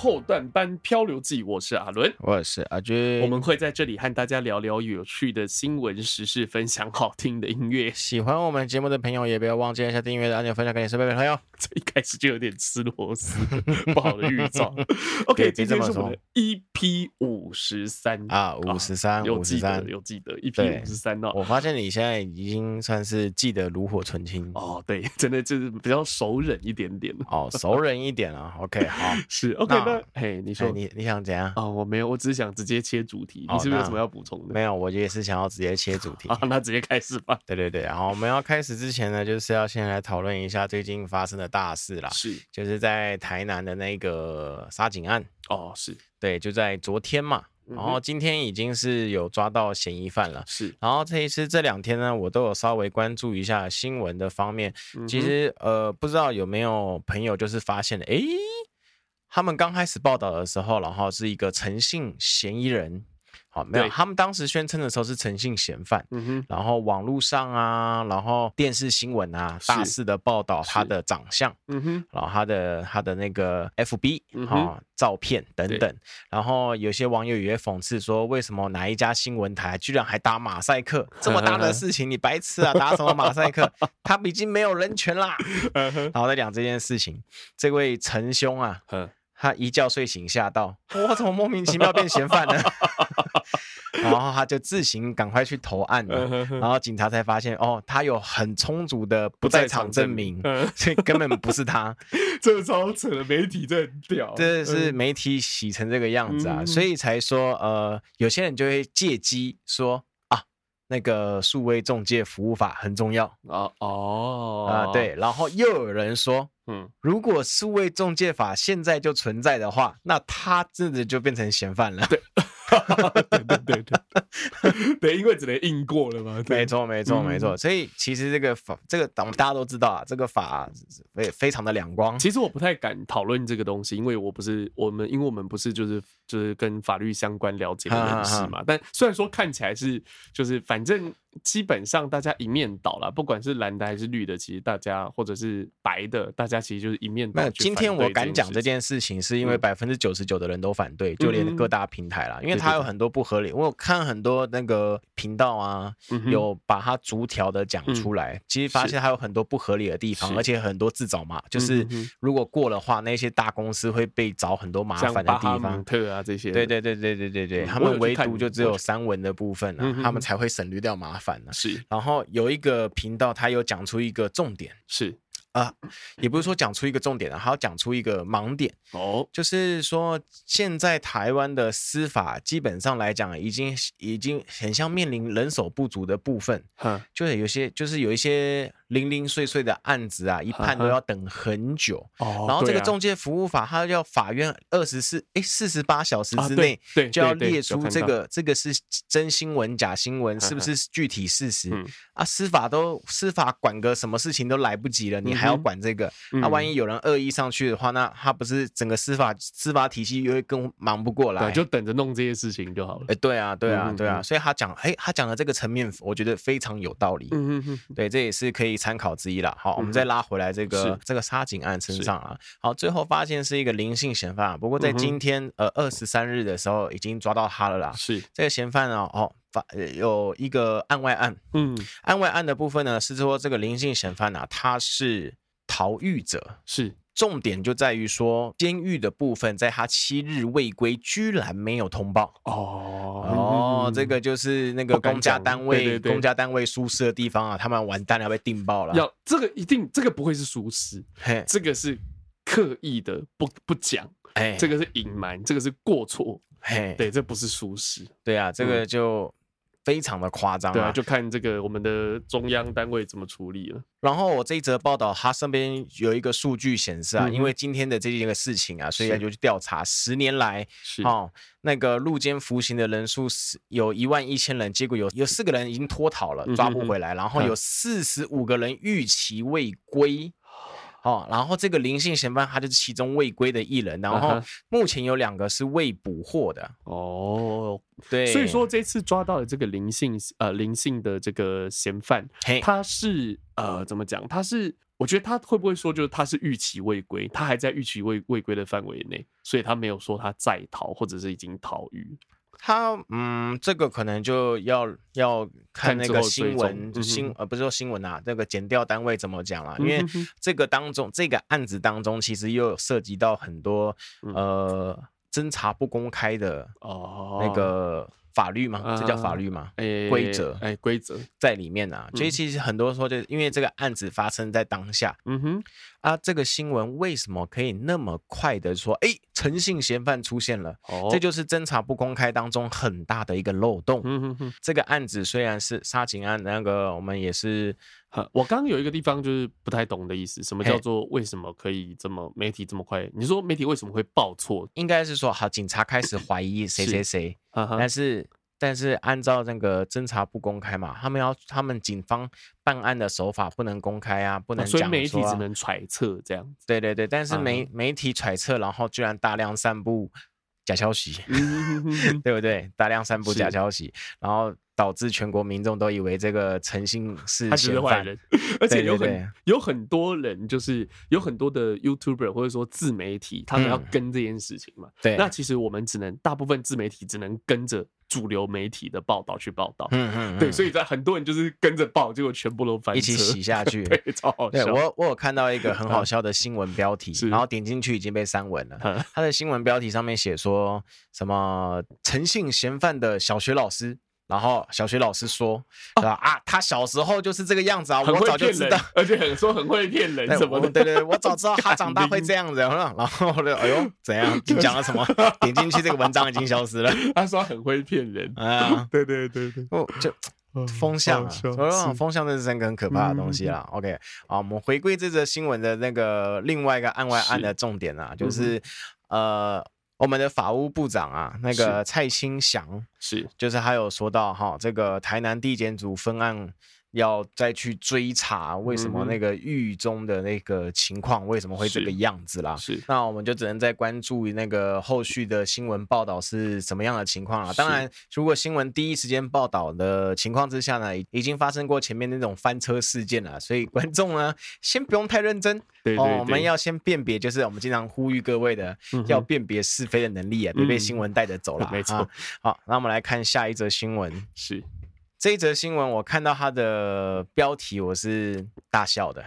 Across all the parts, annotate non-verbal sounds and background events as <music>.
后段班漂流记，我是阿伦，我是阿军，我们会在这里和大家聊聊有趣的新闻时事，分享好听的音乐。喜欢我们节目的朋友，也不要忘记按下订阅的按钮，分享给你身边的朋友。这一开始就有点吃螺丝，不好的预兆。<laughs> OK，今天是我们的 EP 五十三啊，五十三，有记得有记得 EP 五十三哦。我发现你现在已经算是记得炉火纯青哦，对，真的就是比较熟人一点点哦，熟人一点啊。OK，<laughs> 好，是 OK，那嘿，你说你你想怎样？哦，我没有，我只是想直接切主题。你是不是有什么要补充的？没有，我也是想要直接切主题。<laughs> 啊，那直接开始吧。对对对，然后我们要开始之前呢，就是要先来讨论一下最近发生的大事啦。是，就是在台南的那个沙井案。哦，是对，就在昨天嘛。然后今天已经是有抓到嫌疑犯了。是，然后这一次这两天呢，我都有稍微关注一下新闻的方面。其实呃，不知道有没有朋友就是发现了，哎。他们刚开始报道的时候，然后是一个诚信嫌疑人，好，没有，他们当时宣称的时候是诚信嫌犯，嗯哼，然后网络上啊，然后电视新闻啊，大肆的报道他的长相，嗯哼，然后他的他的那个 FB 啊照片等等，然后有些网友也会讽刺说，为什么哪一家新闻台居然还打马赛克？这么大的 <laughs> 事情，你白痴啊，打什么马赛克？他已经没有人权啦，然后在讲这件事情，这位陈兄啊，他一觉睡醒，吓到，我怎么莫名其妙变嫌犯了？<laughs> 然后他就自行赶快去投案了，然后警察才发现，哦，他有很充足的不在场证明，所以根本不是他。<laughs> 这超扯的，媒体真屌，这是媒体洗成这个样子啊，所以才说，呃，有些人就会借机说。那个数位中介服务法很重要啊哦啊对，然后又有人说，嗯，如果数位中介法现在就存在的话，那他真的就变成嫌犯了。对。<laughs> 对对对 <laughs> 对，因为只能硬过了嘛。没错没错没错，所以其实这个法，这个大家都知道啊，这个法非非常的两光。其实我不太敢讨论这个东西，因为我不是我们，因为我们不是就是就是跟法律相关了解的人士嘛。但虽然说看起来是就是反正。基本上大家一面倒了，不管是蓝的还是绿的，其实大家或者是白的，大家其实就是一面倒。那今天我敢讲这件事情，是因为百分之九十九的人都反对，就连各大平台啦，因为它有很多不合理。我有看很多那个频道啊，有把它逐条的讲出来，其实发现它有很多不合理的地方，而且很多自找嘛，就是如果过的话，那些大公司会被找很多麻烦的地方，特啊这些。对对对对对对对，他们唯独就只有三文的部分啊，他们才会省略掉麻烦。反了是，然后有一个频道，他有讲出一个重点，是啊，也不是说讲出一个重点啊，还要讲出一个盲点哦，就是说现在台湾的司法基本上来讲，已经已经很像面临人手不足的部分，嗯，就是有些就是有一些。零零碎碎的案子啊，一判都要等很久。哦，然后这个中介服务法，它要法院二十四哎四十八小时之内，对，就要列出这个这个是真新闻假新闻，是不是具体事实？啊，司法都司法管个什么事情都来不及了，你还要管这个？那万一有人恶意上去的话，那他不是整个司法司法体系又会更忙不过来？就等着弄这些事情就好了。哎，对啊，对啊，对啊，所以他讲，哎，他讲的这个层面，我觉得非常有道理。嗯嗯嗯，对，这也是可以。参考之一了，好，我们再拉回来这个这个沙井案身上啊，好，最后发现是一个林姓嫌犯，不过在今天呃二十三日的时候已经抓到他了啦，是。这个嫌犯呢，哦，发有一个案外案，嗯，案外案的部分呢是说这个林姓嫌犯啊，他是逃狱者，是。重点就在于说，监狱的部分，在他七日未归，居然没有通报。哦哦，这个就是那个公家单位，对对对，公家单位疏失的地方啊，他们完蛋了，要被定报了。要这个一定，这个不会是疏失，嘿，这个是刻意的不不讲，哎，这个是隐瞒，这个是过错，嘿，对，这不是疏失，对啊，这个就。嗯非常的夸张，对啊，就看这个我们的中央单位怎么处理了。然后我这一则报道，他身边有一个数据显示啊，因为今天的这件个事情啊，所以就去调查十年来哦，那个入监服刑的人数是有一万一千人，结果有有四个人已经脱逃了，抓不回来，然后有四十五个人逾期未归。哦，然后这个林姓嫌犯他就是其中未归的一人，然后目前有两个是未捕获的。哦，对，所以说这次抓到的这个林姓呃林姓的这个嫌犯，他是呃，怎么讲？他是我觉得他会不会说，就是他是逾期未归，他还在逾期未未归的范围内，所以他没有说他在逃或者是已经逃狱。他嗯，这个可能就要要看那个新闻，就新呃不是说新闻啊，那个检调单位怎么讲啦？因为这个当中这个案子当中，其实又有涉及到很多呃侦查不公开的哦那个。法律吗？这叫法律吗？规则，哎，规则在里面啊。所以其实很多时候，就因为这个案子发生在当下，嗯哼，啊，这个新闻为什么可以那么快的说，哎，诚信嫌犯出现了？哦，这就是侦查不公开当中很大的一个漏洞。嗯哼哼，这个案子虽然是杀警案，那个我们也是，我刚刚有一个地方就是不太懂的意思，什么叫做为什么可以这么媒体这么快？你说媒体为什么会报错？应该是说，好，警察开始怀疑谁谁谁，但是。但是按照那个侦查不公开嘛，他们要他们警方办案的手法不能公开啊，不能讲、啊、所以媒体只能揣测这样。对对对，但是媒、嗯、媒体揣测，然后居然大量散布假消息，<laughs> 对不对？大量散布假消息，然后导致全国民众都以为这个诚信是嫌犯，<laughs> 而且有很有很多人就是有很多的 YouTuber 或者说自媒体，他们要跟这件事情嘛。对、嗯，那其实我们只能大部分自媒体只能跟着。主流媒体的报道去报道，嗯 <laughs> 嗯，对，所以在很多人就是跟着报，结果全部都翻一起洗下 <laughs> 去，对，超好笑。对，我我有看到一个很好笑的新闻标题，然后点进去已经被删文了。他的新闻标题上面写说什么诚信嫌犯的小学老师。然后小学老师说，啊，啊，他小时候就是这个样子啊，我早就知道，而且很说很会骗人什么的，对对对，我早知道他长大会这样子。<laughs> <laughs> 然后就哎呦，怎样？你讲了什么？点进去这个文章已经消失了。<laughs> 他说很会骗人啊，对对对对，哦，就风向啊，风向这是三个很可怕的东西啦。OK，好，我们回归这则新闻的那个另外一个案外案的重点啊，就是呃。我们的法务部长啊，那个蔡清祥是，就是他有说到哈，这个台南地检组分案。要再去追查为什么那个狱中的那个情况为什么会这个样子啦？是，那我们就只能再关注那个后续的新闻报道是什么样的情况了。当然，如果新闻第一时间报道的情况之下呢，已经发生过前面那种翻车事件了，所以观众呢，先不用太认真。对，对，对，哦，我们要先辨别，就是我们经常呼吁各位的，要辨别是非的能力啊，别被新闻带着走了。没错。好，那我们来看下一则新闻。是。这一则新闻，我看到它的标题，我是大笑的。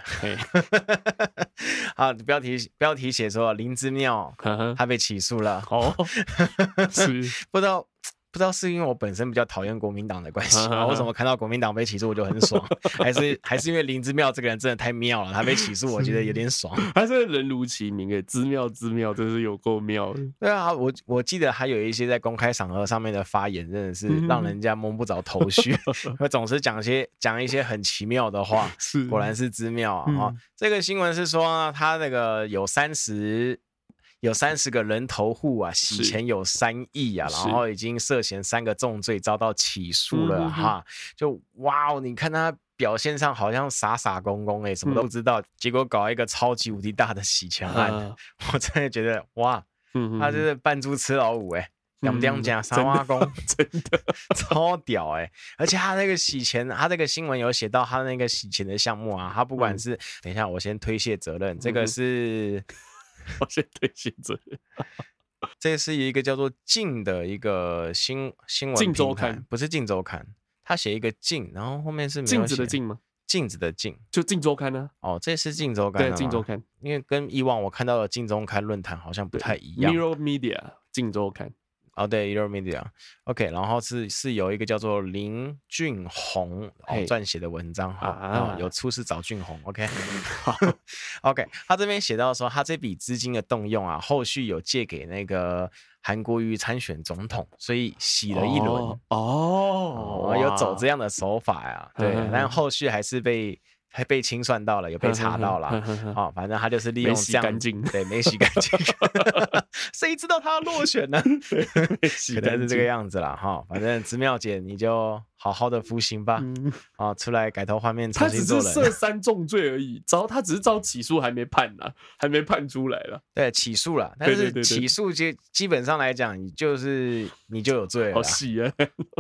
<laughs> 啊，标题标题写说林之妙他被起诉了。哦，<laughs> 是不知道。不知道是因为我本身比较讨厌国民党的关系吗？<laughs> 为什么看到国民党被起诉我就很爽？<laughs> 还是还是因为林之妙这个人真的太妙了，他被起诉我觉得有点爽。<laughs> 他是人如其名诶，姿妙之妙，真是有够妙。对啊，我我记得还有一些在公开场合上面的发言，真的是让人家摸不着头绪，他总是讲些讲一些很奇妙的话。是，果然是之妙啊！嗯、这个新闻是说他那个有三十。有三十个人头户啊，洗钱有三亿啊，然后已经涉嫌三个重罪遭到起诉了哈。就哇哦，你看他表现上好像傻傻公公哎，什么都不知道，结果搞一个超级无敌大的洗钱案，<laughs> 我真的觉得哇，他就是扮猪吃老虎哎，两两讲三挖工，真的 <laughs> 超屌哎！而且他那个洗钱，他这个新闻有写到他那个洗钱的项目啊，他不管是等一下我先推卸责任，这个是。我先推卸责任。<laughs> 这是一个叫做“镜”的一个新新闻镜，周刊不是《镜周刊》，他写一个“镜”，然后后面是镜子的“镜”吗？镜子的“镜”就《镜周刊》呢？哦，这是《镜周刊》对，《镜周刊》，因为跟以往我看到的《镜周刊》论坛好像不太一样。Mirror Media，《镜周刊》。哦，对，Euromedia，OK，然后是是有一个叫做林俊宏哦撰写的文章哈，啊，有出事找俊宏，OK，好，OK，他这边写到说，他这笔资金的动用啊，后续有借给那个韩国瑜参选总统，所以洗了一轮哦，有走这样的手法呀，<laughs> 对，但后续还是被。还被清算到了，有被查到了，哦，反正他就是利用这样，干净，对，没洗干净，<laughs> <laughs> 谁知道他要落选呢？<laughs> 可能是这个样子了，哈，反正直妙姐你就。好好的服刑吧，啊，出来改头换面重新做人。他只是涉三重罪而已，招他只是遭起诉还没判呢，还没判出来了。对，起诉了，但是起诉基基本上来讲，你就是你就有罪了。好戏啊！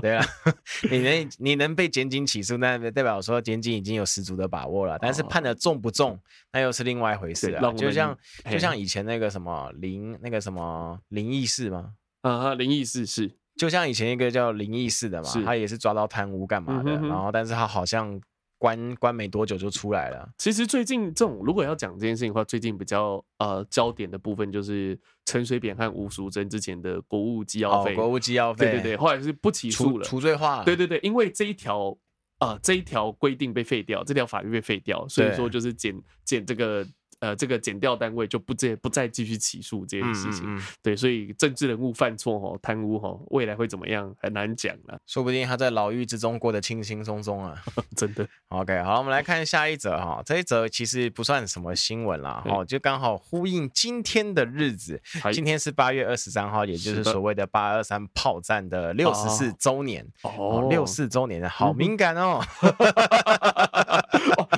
对啊，<laughs> 你能你能被检警起诉，那代表说检警已经有十足的把把握了。但是判的重不重，那又是另外一回事啊。就像就像以前那个什么灵那个什么灵异事吗？啊，灵异事是。就像以前一个叫林异似的嘛，他也是抓到贪污干嘛的，然后但是他好像。关关没多久就出来了。其实最近这种如果要讲这件事情的话，最近比较呃焦点的部分就是陈水扁和吴淑珍之前的国务机要费，国务机要费，对对对，后来是不起诉了，除罪化。对对对，因为这一条呃这一条规定被废掉，这条法律被废掉，所以说就是减减这个。呃，这个减掉单位就不再不再继续起诉这件事情，嗯嗯嗯。对，所以政治人物犯错哦，贪污哦，未来会怎么样很难讲了，说不定他在牢狱之中过得轻轻松松啊，<laughs> 真的。OK，好，我们来看下一则哈，这一则其实不算什么新闻啦，哈，就刚好呼应今天的日子，今天是八月二十三号，也就是所谓的八二三炮战的六十四周年哦，六四周年的好敏感哦。<laughs>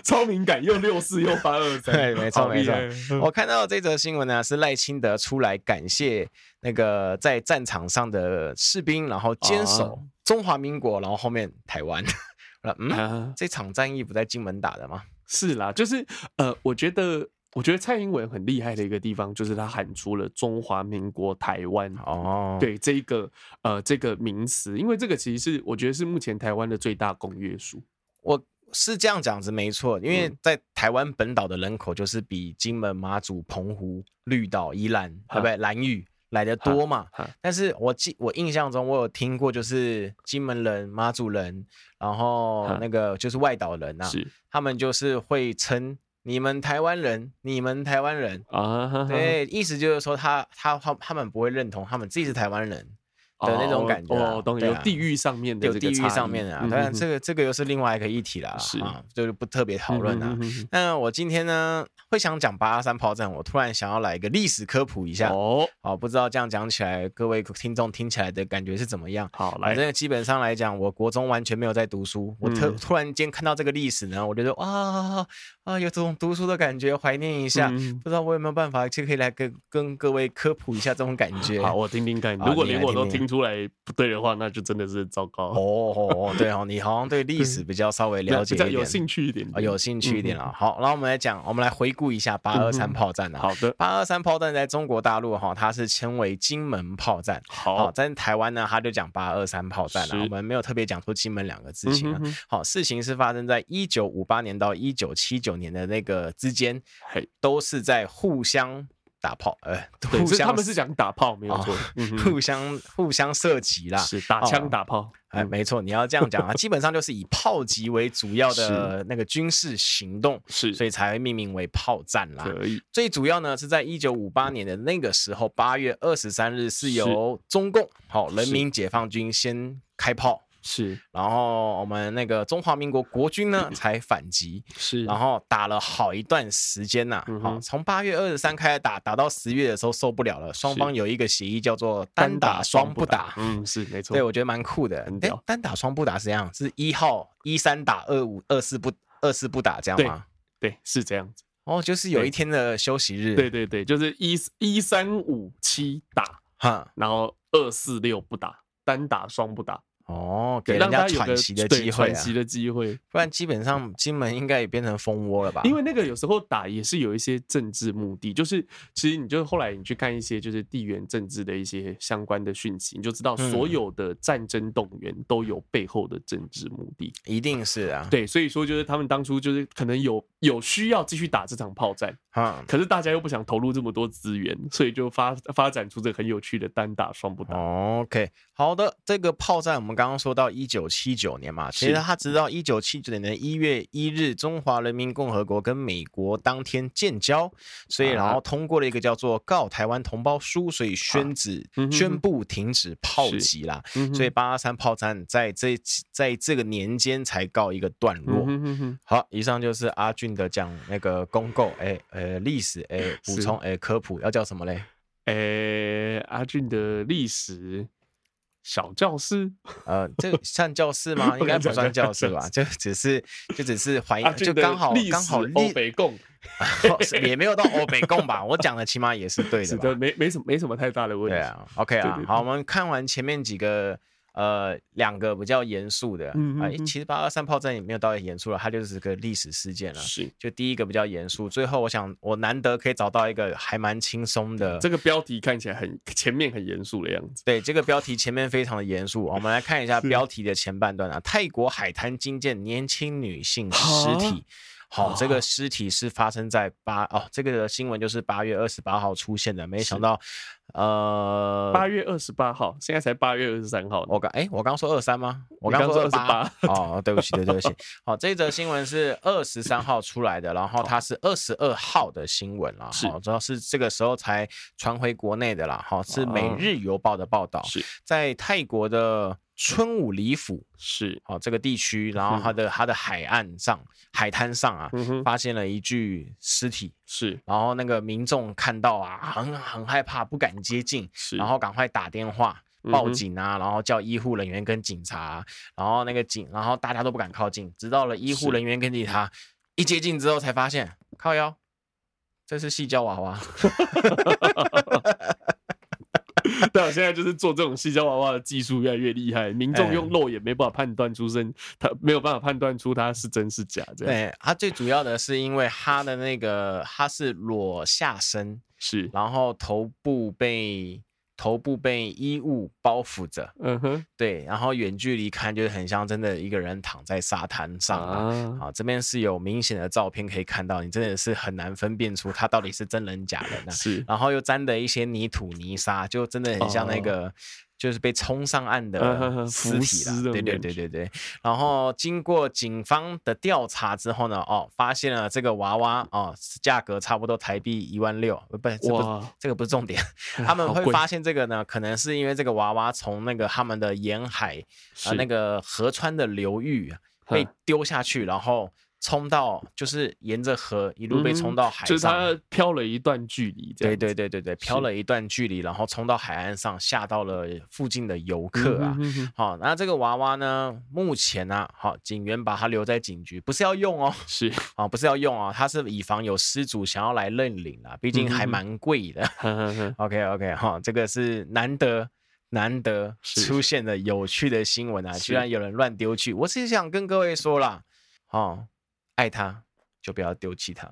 超敏感，又六四又八二三，对，没错没错。<laughs> 我看到这则新闻呢，是赖清德出来感谢那个在战场上的士兵，然后坚守中华民国，然后后面台湾。<laughs> 嗯，啊、这场战役不在金门打的吗？是啦，就是呃，我觉得我觉得蔡英文很厉害的一个地方，就是他喊出了中华民国台湾哦，对这一个呃这个名词，因为这个其实是我觉得是目前台湾的最大公约数。我。是这样讲子没错，因为在台湾本岛的人口就是比金门、马祖、澎湖、绿岛、宜兰，对不对？兰屿来的多嘛。但是我记我印象中，我有听过，就是金门人、马祖人，然后那个就是外岛人呐、啊，他们就是会称你们台湾人，你们台湾人啊，对，意思就是说他他他他们不会认同他们自己是台湾人。的那种感觉哦，懂有地域上面的，有地域上面的啊。当然，这个这个又是另外一个议题了，是啊，就是不特别讨论啊。那我今天呢，会想讲八二三炮战，我突然想要来一个历史科普一下哦。好，不知道这样讲起来，各位听众听起来的感觉是怎么样？好，来，这个基本上来讲，我国中完全没有在读书，我突突然间看到这个历史呢，我觉得哇啊，有这种读书的感觉，怀念一下。不知道我有没有办法就可以来跟跟各位科普一下这种感觉？好，我听听看。如果连我都听。出来不对的话，那就真的是糟糕哦哦哦对哦，你好像对历史比较稍微了解一点，有兴趣一点，有兴趣一点了。好，然后我们来讲，我们来回顾一下八二三炮战啊。好的，八二三炮战在中国大陆哈，它是称为金门炮战。好，在台湾呢，他就讲八二三炮战了。我们没有特别讲出金门两个字情。好，事情是发生在一九五八年到一九七九年的那个之间，都是在互相。打炮，呃，互相他们是讲打炮，没有错，互相互相射击啦，是打枪打炮，哎，没错，你要这样讲啊，基本上就是以炮击为主要的那个军事行动，是，所以才会命名为炮战啦。可以，最主要呢是在一九五八年的那个时候，八月二十三日是由中共好人民解放军先开炮。是，然后我们那个中华民国国军呢才反击，<clears throat> 是，然后打了好一段时间呐，好，从八月二十三开始打，打到十月的时候受不了了，双方有一个协议叫做单打双不打，嗯，是没错，对，我觉得蛮酷的，哎，单打双不打是这样，是一号一三打二五二四不二四不打这样吗？对，是这样子，哦，就是有一天的休息日，对对对，就是一一三五七打，哈，然后二四六不打，单打双不打。哦，给人家喘息的机会，喘息的机会，不然基本上金门应该也变成蜂窝了吧？因为那个有时候打也是有一些政治目的，就是其实你就后来你去看一些就是地缘政治的一些相关的讯息，你就知道所。有的战争动员都有背后的政治目的，一定是啊，对，所以说就是他们当初就是可能有有需要继续打这场炮战，啊，<laughs> 可是大家又不想投入这么多资源，所以就发发展出这个很有趣的单打双不打。OK，好的，这个炮战我们。刚刚说到一九七九年嘛，其实他直到一九七九年的一月一日，中华人民共和国跟美国当天建交，所以然后通过了一个叫做《告台湾同胞书》，所以宣止宣布停止炮击啦。所以八二三炮战在这在这个年间才告一个段落。好，以上就是阿俊的讲那个公构，哎呃历史哎补充哎科普要叫什么嘞？哎阿俊的历史。小教室，呃，这算教室吗？<laughs> 应该不算教室吧，<laughs> 就只是就只是怀疑，就刚好刚好欧北共，<laughs> 也没有到欧北共吧？我讲的起码也是对的，没没什么没什么太大的问题。对啊，OK 啊，好，我们看完前面几个呃两个比较严肃的，嗯啊，其实八二三炮战也没有到严肃了，它就是个历史事件了。是，就第一个比较严肃，最后我想我难得可以找到一个还蛮轻松的。这个标题看起来很前面很严肃的样子。对，这个标题前面非常的严肃。<laughs> 我们来看一下标题的前半段啊，泰国海滩惊见年轻女性尸体。好，这个尸体是发生在八哦，这个新闻就是八月二十八号出现的。没想到，呃，八月二十八号，现在才八月二十三号。我刚哎，我刚说二三吗？我刚说二十八。哦，对不起，对对不起。好，这则新闻是二十三号出来的，然后它是二十二号的新闻了。是，主要是这个时候才传回国内的啦。好，是《每日邮报》的报道。是在泰国的。春武里府是哦，这个地区，然后它的它的海岸上、海滩上啊，发现了一具尸体，是，然后那个民众看到啊，很很害怕，不敢接近，然后赶快打电话报警啊，然后叫医护人员跟警察，然后那个警，然后大家都不敢靠近，直到了医护人员跟警察一接近之后，才发现靠腰，这是细胶娃娃。<laughs> 对啊，现在就是做这种细胶娃娃的技术越来越厉害，民众用肉眼没办法判断出身，他没有办法判断出它是真是假。这样，对，它最主要的是因为它的那个它是裸下身，是，然后头部被。头部被衣物包覆着，嗯哼，对，然后远距离看就是很像真的一个人躺在沙滩上啊，啊，这边是有明显的照片可以看到，你真的是很难分辨出他到底是真人假人啊，是，然后又沾的一些泥土泥沙，就真的很像那个。就是被冲上岸的尸体了，对对对对对。然后经过警方的调查之后呢，哦，发现了这个娃娃哦，价格差不多台币一万六，不，这不这个不是重点。<laughs> 他们会发现这个呢，可能是因为这个娃娃从那个他们的沿海啊那个河川的流域被丢下去，然后。冲到就是沿着河一路被冲到海上，嗯，就是他漂了一段距离。对对对对对，漂了一段距离，然后冲到海岸上，吓到了附近的游客啊。好，那这个娃娃呢，目前呢，啊，好，警员把它留在警局，不是要用哦，<laughs> 是啊，不是要用哦，它是以防有失主想要来认领啊，毕竟还蛮贵的。OK OK 哈，这个是难得难得出现的有趣的新闻啊，居然有人乱丢去，我是想跟各位说啦，哦。爱他，就不要丢弃他。<laughs>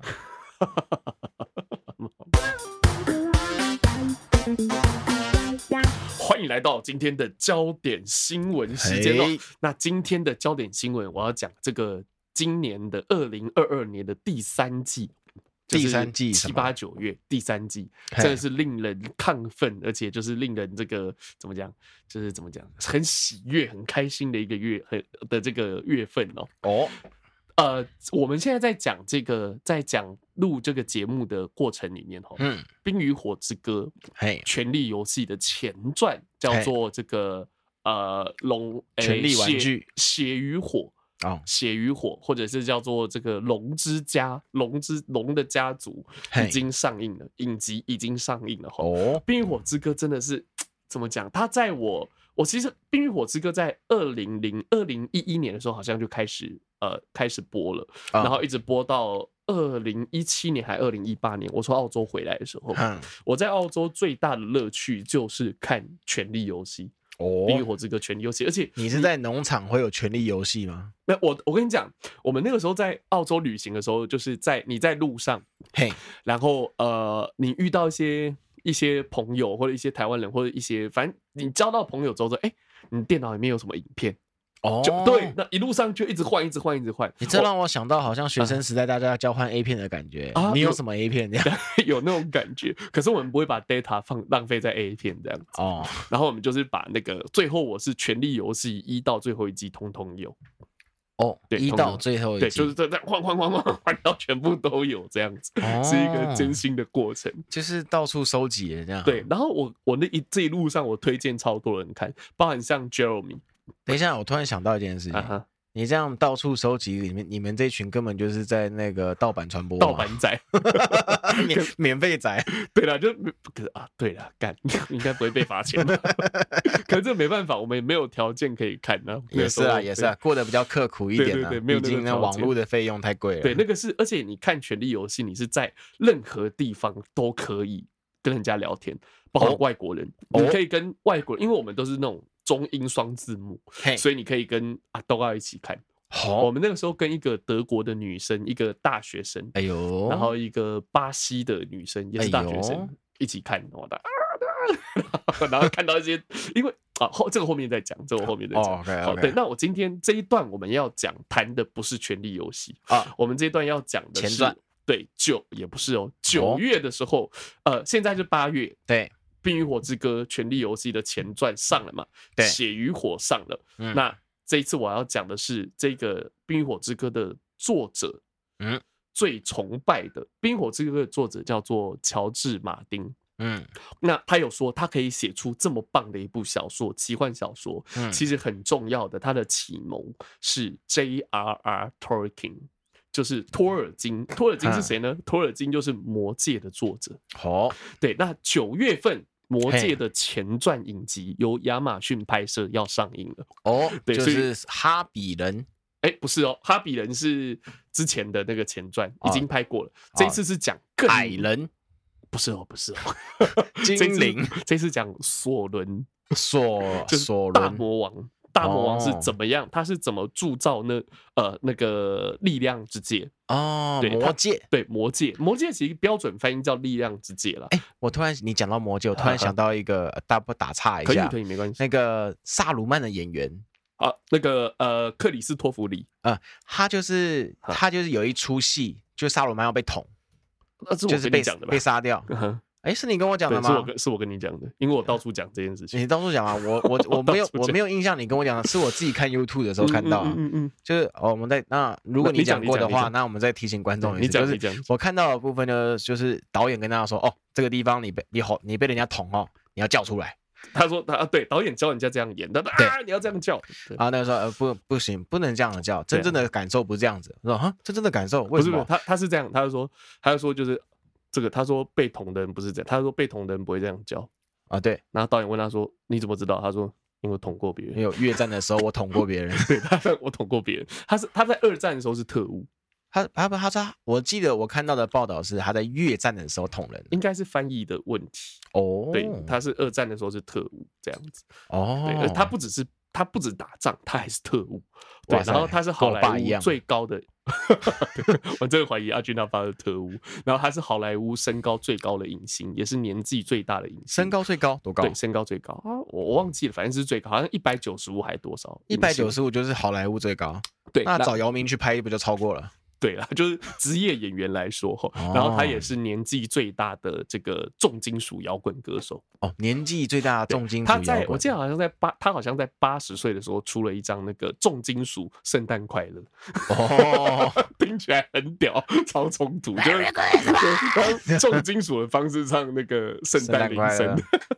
欢迎来到今天的焦点新闻时间哦。那今天的焦点新闻，我要讲这个今年的二零二二年的第三季，第三季七八九月第三季，真的是令人亢奋，而且就是令人这个怎么讲，就是怎么讲，很喜悦、很开心的一个月，很的这个月份哦。哦。呃，我们现在在讲这个，在讲录这个节目的过程里面，哈，嗯，《冰与火之歌》嘿，《权力游戏》的前传叫做这个呃龙权力玩具血与火啊，血与火，或者是叫做这个龙之家龙之龙的家族已经上映了，影集已经上映了哈。哦，《冰与火之歌》真的是怎么讲？它在我我其实《冰与火之歌》在二零零二零一一年的时候好像就开始。呃，开始播了，然后一直播到二零一七年还二零一八年，我从澳洲回来的时候，我在澳洲最大的乐趣就是看《权力游戏》哦，《冰与火之歌》《权力游戏》，而且你是在农场会有《权力游戏》吗？没有，我我跟你讲，我们那个时候在澳洲旅行的时候，就是在你在路上，嘿，然后呃，你遇到一些一些朋友或者一些台湾人或者一些，反正你交到朋友之后说，哎，你电脑里面有什么影片？哦，就对，那一路上就一直换，一直换，一直换。你这让我想到，好像学生时代大家要交换 A 片的感觉。啊，你有什么 A 片这样？<laughs> 有那种感觉。可是我们不会把 data 放浪费在 A 片这样子。哦。然后我们就是把那个最后我是权力游戏一到最后一季通通有。哦，对，一到最后一季，对，就是在在换换换换换到全部都有这样子，是一个真心的过程，就是到处收集这样。对，然后我我那一这一路上我推荐超多人看，包含像 Jeremy。等一下，我突然想到一件事情。Uh. 你这样到处收集，里面你们这群根本就是在那个盗版传播，盗版仔，<laughs> 免免费仔。<laughs> 对了，就可是啊，对了，干 <laughs> 应该不会被罚钱。可是这没办法，我们也没有条件可以看呢。也是啊，也是啊，过得比较刻苦一点啊。对对对，毕竟那网络的费用太贵了。对，那个是，而且你看《权力游戏》，你是在任何地方都可以跟人家聊天，包括外国人，你可以跟外国人，因为我们都是那种。中英双字幕，嘿所以你可以跟阿豆要一起看。好我们那个时候跟一个德国的女生，一个大学生，哎呦，然后一个巴西的女生也是大学生、哎一起看，我的、啊，然后看到一些，因为啊后这个后面再讲，这个我后面再讲。好，对，那我今天这一段我们要讲谈的不是《权力游戏》啊，我们这一段要讲的是对九也不是哦，九月的时候，呃，现在是八月，对，《冰与火之歌》《权力游戏》的前传上了嘛？对血与火上了。嗯那这一次我要讲的是这个《冰与火之歌》的作者，嗯，最崇拜的《冰与火之歌》的作者叫做乔治·马丁。嗯那他有说，他可以写出这么棒的一部小说，奇幻小说，嗯其实很重要的，他的启蒙是 J.R.R. Tolkien，就是托尔金。托尔金是谁呢？托尔金就是《魔戒》的作者。好，对，那九月份《魔界》的前传影集由亚马逊拍摄要上映了。哦，就对就是哈比人，哎，不是哦，哈比人是之前的那个前传，已经拍过了。哦这一次是讲更矮人，不是哦，不是哦，精灵，这次讲索伦。索索伦大，魔王，大魔王是哦怎么样？他是怎么铸造那呃那个力量之戒？哦，对魔戒。对，魔戒，魔戒其实标准翻译叫力量之戒了。哎，我突然你讲到魔戒，我突然想到一个，大不打岔一下可以可，以，没关系。那个萨鲁曼的演员，啊，那个呃，克里斯托弗里，呃，他就是啊他就是有一出戏，就萨鲁曼要被捅，那是我就是被讲的被？杀掉。哎，是你跟我讲，的吗？是我跟是我跟你讲的，因为我到处讲这件事情。你到处讲啊，我 <laughs> 我我没有我没有印象，你跟我讲的是我自己看 YouTube 的时候看到啊嗯，嗯嗯就是哦我们在那如果你讲讲过的话，那我们再提醒观众嗯，你一次，就是讲。我看到的部分呢，就是导演跟大家说，哦，这个地方你被你吼你被人家捅哦，你要叫出来。<laughs> 他说他啊，对，导演教人家这样演，他对啊，你要这样叫。对然后那个时候呃不不行，不能这样叫，真正的感受不是这样子。我说哈，真正的感受为什么？他他是这样，他就说，他就说就是这个，他说被捅的人不是这样，他说被捅的人不会这样叫。啊，对，然后导演问他说：“你怎么知道？”他说：“因为捅过别人。因为有越战的时候我捅过别人，<laughs> 对，他我捅过别人。他是他在二战的时候是特务，他他不他说，我记得我看到的报道是他在越战的时候捅人。应该是翻译的问题。哦，对，他是二战的时候是特务这样子。哦，对，而他不只是他不止打仗，他还是特务。对然后他是好莱坞最高的，对 <laughs> 我真的怀疑阿军他爸是特务。然后他是好莱坞身高最高的影星，也是年纪最大的影星。身高最高多高？对，身高最高啊，我我忘记了，反正是最高，好像一百九十五还多少？一百九十五就是好莱坞最高。对，那找姚明去拍不就超过了？对啦，就是职业演员来说哈，然后他也是年纪最大的这个重金属摇滚歌手。哦，年纪最大的重金属他。在我记得好像在八，他好像在八十岁的时候出了一张那个重金属圣诞快乐，哦，<laughs> 听起来很屌，超冲突，就是用 <laughs> 重金属的方式唱那个圣诞铃声，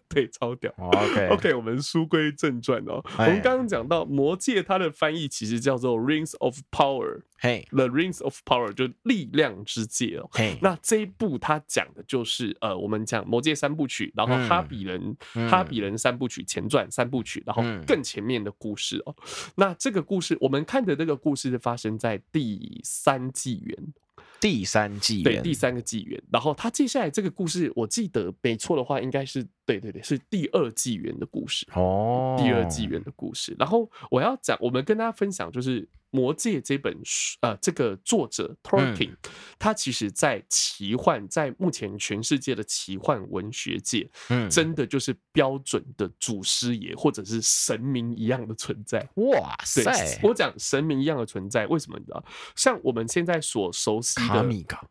对，超屌。哦 OK OK，我们书归正传哦。我哎们刚刚讲到《魔戒》，它的翻译其实叫做《Rings of Power》嘿，，The Rings of Power 就力量之戒哦。嘿，那这一部它讲的就是呃，我们讲《魔戒》三部曲，然后嗯哈比人、嗯哈比人三部曲前传三部曲，然后嗯更前面的故事哦。那这个故事我们看的这个故事是发生在第三纪元，第三纪元，对第三个纪元。然后他接下来这个故事，我记得没错的话，应该是对对对，是第二纪元的故事。哦，第二纪元的故事。然后我要讲，我们跟大家分享就是《魔戒》这本书，呃，这个作者 Tolkien，、他其实在奇幻，在目前全世界的奇幻文学界，嗯，真的就是标准的祖师爷或者是神明一样的存在。哇塞，，我讲神明一样的存在，为什么你知道？像我们现在所熟悉的卡米卡，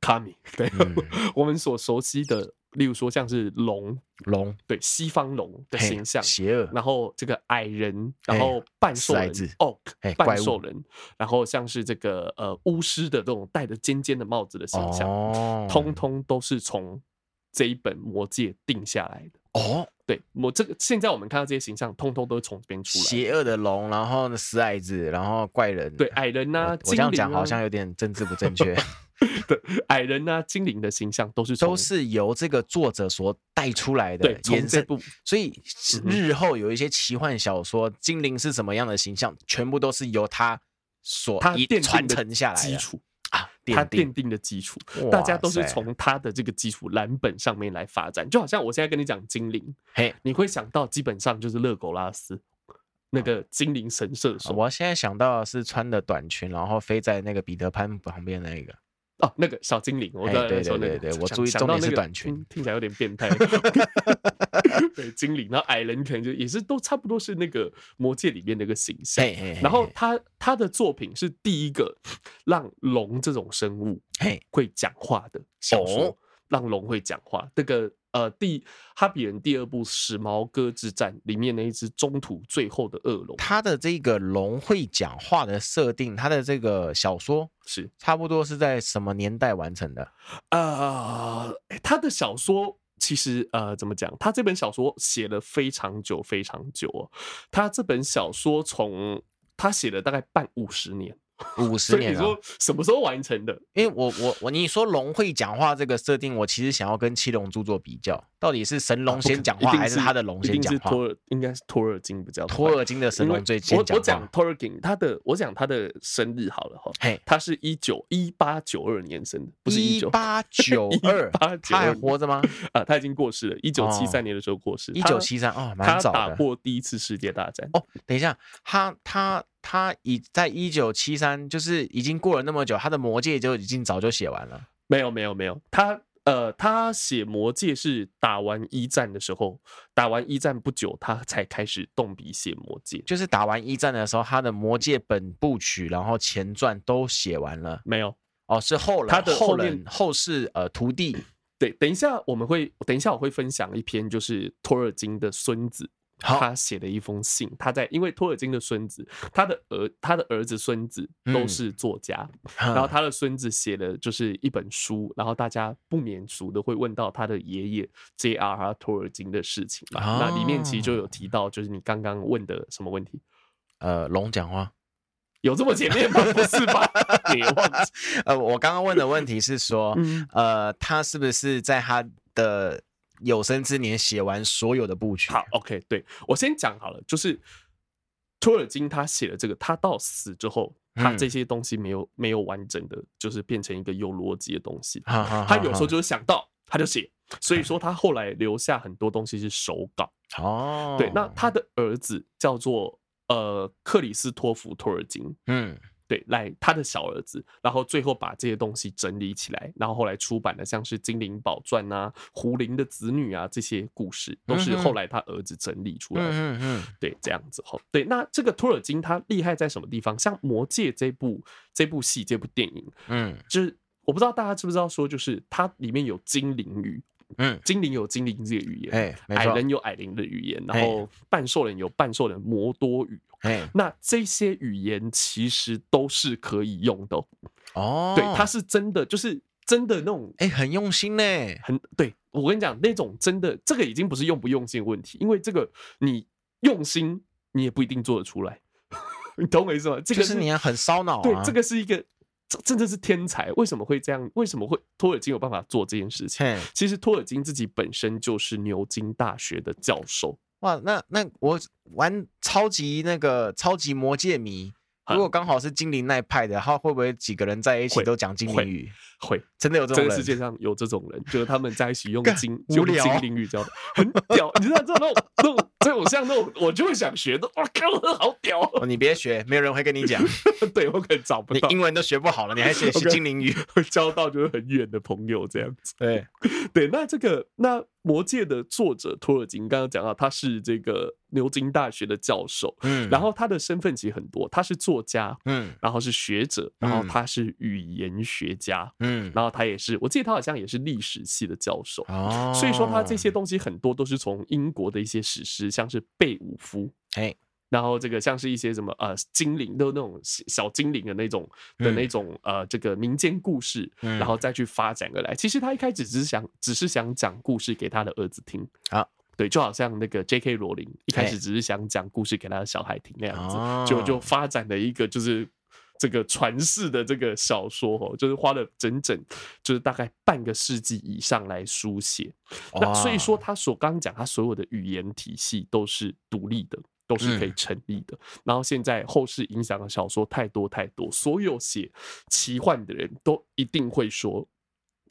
卡米，对，嗯我们所熟悉的，例如说像是龙，龙对西方龙的形象，邪恶，然后这个矮人，然后半兽人死矮子 orc 嘿怪物半兽人，然后像是这个呃巫师的这种戴着尖尖的帽子的形象，哦，通通都是从这一本魔戒定下来的。哦，对，我这个现在我们看到这些形象，通通都是从这边出来。邪恶的龙，然后呢死矮子，然后怪人，对，矮人啊，我我这样讲好像有点政治不正确，<laughs> <laughs> 对矮人啊，精灵的形象都是都是由这个作者所带出来的对，从延伸。这部所以日后有一些奇幻小说，精灵是什么样的形象，全部都是由他所他奠定传承下来的。基础啊，他奠定的基础，大家都是从他的这个基础蓝本上面来发展。就好像我现在跟你讲精灵，嘿，你会想到基本上就是勒狗拉斯那个精灵神射手。我现在想到的是穿的短裙，然后飞在那个彼得潘旁边那个。哦，那个小精灵，我刚才说那个，对对对，我注意重点是短裙，听起来有点变态。<laughs> 对，精灵，然后矮人可能就也是都差不多是那个魔界里面的一个形象。然后他他的作品是第一个让龙这种生物会讲话的小说，让龙会讲话，这个。呃，第哈比人第二部《史矛哥之战》里面那一只中途最后的恶龙，它的这个龙会讲话的设定，它的这个小说是差不多是在什么年代完成的？呃，他的小说其实呃怎么讲？他这本小说写了非常久非常久哦，他这本小说从他写了大概半五十年。五十年，你说什么时候完成的？因为我我我，你说龙会讲话这个设定，我其实想要跟七龙珠做比较，到底是神龙先讲话，还是他的龙先讲话？托尔应该是托尔金比较。托尔金的神龙最先讲我讲托尔金，他的我讲他的生日好了哈，嘿，他是一九一八九二年生的，不是一八九二，他还活着吗？啊，他已经过世了，一九七三年的时候过世。一九七三哦，蛮早的。他打过第一次世界大战。哦，等一下，他他。他已在一九七三，就是已经过了那么久，他的魔戒就已经早就写完了。没有，没有，没有。他呃，他写魔戒是打完一战的时候，打完一战不久，他才开始动笔写魔戒。就是打完一战的时候，他的魔戒本部曲，然后前传都写完了。没有哦，是后来他的后人后世呃徒弟。对，等一下我们会，等一下我会分享一篇，就是托尔金的孙子。他写了一封信，他在因为托尔金的孙子，他的儿他的儿子孙子都是作家，嗯、然后他的孙子写的就是一本书，然后大家不免俗的会问到他的爷爷 J.R.R. 托尔金的事情嘛，哦、那里面其实就有提到，就是你刚刚问的什么问题？呃，龙讲话有这么前面吗？<laughs> 不是吧？你忘记？<laughs> 呃，我刚刚问的问题是说，嗯、呃，他是不是在他的有生之年写完所有的部曲。好，OK，对，我先讲好了，就是托尔金他写了这个，他到死之后，他这些东西没有没有完整的，就是变成一个有逻辑的东西。他有时候就是想到他就写，所以说他后来留下很多东西是手稿。哦，对，那他的儿子叫做呃克里斯托弗托尔金。嗯。对，来他的小儿子，然后最后把这些东西整理起来，然后后来出版的像是《精灵宝钻》啊，《胡林的子女》啊，这些故事都是后来他儿子整理出来的。嗯嗯，对，这样子吼。对，那这个托尔金他厉害在什么地方？像《魔戒》这部这部戏这部电影，嗯，就是我不知道大家知不知道，说就是它里面有精灵语。嗯，精灵有精灵这个语言，矮人有矮人的语言，然后半兽人有半兽人魔多语。那这些语言其实都是可以用的哦。对，它是真的，就是真的那种，哎，很用心呢。很对，我跟你讲，那种真的，这个已经不是用不用心的问题，因为这个你用心，你也不一定做得出来。<laughs> 你懂我意思吗？这个是你要很烧脑。对，这个是一个。真的是天才，为什么会这样？为什么会托尔金有办法做这件事情？其实托尔金自己本身就是牛津大学的教授。哇，那那我玩超级那个超级魔界迷。如果刚好是精灵那一派的，他会不会几个人在一起都讲精灵语？会，真的有这种人？这个世界上有这种人，就是他们在一起用精用精灵语教的，很屌。你知道这种那种这种像那种，我就会想学的。哇靠，好屌！你别学，没有人会跟你讲。<laughs> 对，我可能找不到。你英文都学不好了，你还学精灵语？会交到就是很远的朋友这样子。对 <laughs> 对，那这个那。魔界的作者托尔金刚刚讲到，他是这个牛津大学的教授，嗯，然后他的身份其实很多，他是作家，嗯，然后是学者，然后他是语言学家，嗯，然后他也是，我记得他好像也是历史系的教授，哦，所以说他这些东西很多都是从英国的一些史诗，像是贝武夫，哎。然后这个像是一些什么呃精灵的那种小精灵的那种的那种呃这个民间故事，然后再去发展而来。其实他一开始只是想只是想讲故事给他的儿子听啊，对，就好像那个 J.K. 罗琳一开始只是想讲故事给他的小孩听那样子，就就发展了一个就是这个传世的这个小说哦，就是花了整整就是大概半个世纪以上来书写。那所以说他所刚刚讲他所有的语言体系都是独立的。都是可以成立的。然后现在后世影响的小说太多太多，所有写奇幻的人都一定会说。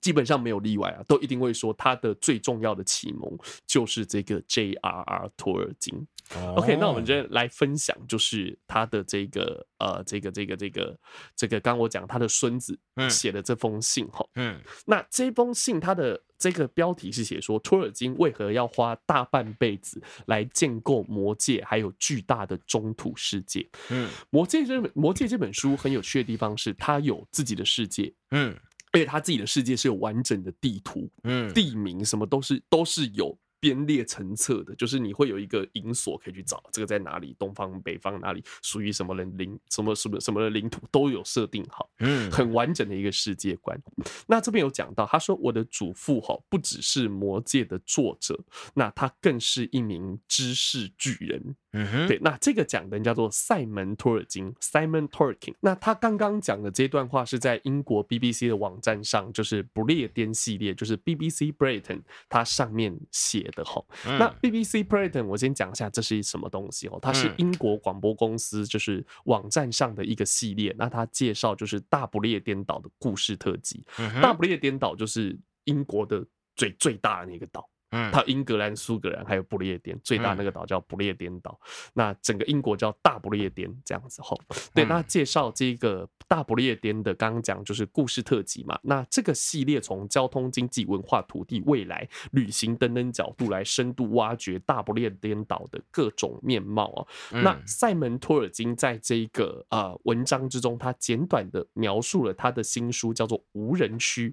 基本上没有例外啊，都一定会说他的最重要的启蒙就是这个 J.R.R. 托尔金。Oh. OK，那我们就来分享，就是他的这个呃，这个这个这个这个，刚我讲他的孙子写的这封信哈。嗯，那这封信他的这个标题是写说托尔金为何要花大半辈子来建构魔界，还有巨大的中土世界。嗯，魔界这本魔界这本书很有趣的地方是，它有自己的世界。嗯。而且他自己的世界是有完整的地图，嗯，地名什么都是都是有。编列成册的，就是你会有一个银锁可以去找这个在哪里，东方、北方哪里属于什么人领，什么什么什么的领土都有设定好，嗯，很完整的一个世界观。那这边有讲到，他说我的祖父哈不只是魔界的作者，那他更是一名知识巨人，嗯哼，对。那这个讲的人叫做赛门托尔金 （Simon Tolkien）。那他刚刚讲的这段话是在英国 BBC 的网站上，就是不列颠系列，就是 BBC Britain，它上面写。的哈，那 BBC Britain 我先讲一下这是什么东西哦，它是英国广播公司就是网站上的一个系列，那它介绍就是大不列颠岛的故事特辑。大不列颠岛就是英国的最最大的那个岛。嗯，它英格兰、苏格兰还有不列颠，最大那个岛叫不列颠岛。那整个英国叫大不列颠这样子吼。对，那介绍这个大不列颠的，刚刚讲就是故事特辑嘛。那这个系列从交通、经济、文化、土地、未来、旅行等等角度来深度挖掘大不列颠岛的各种面貌哦。那塞门托尔金在这个呃文章之中，他简短的描述了他的新书叫做《无人区》。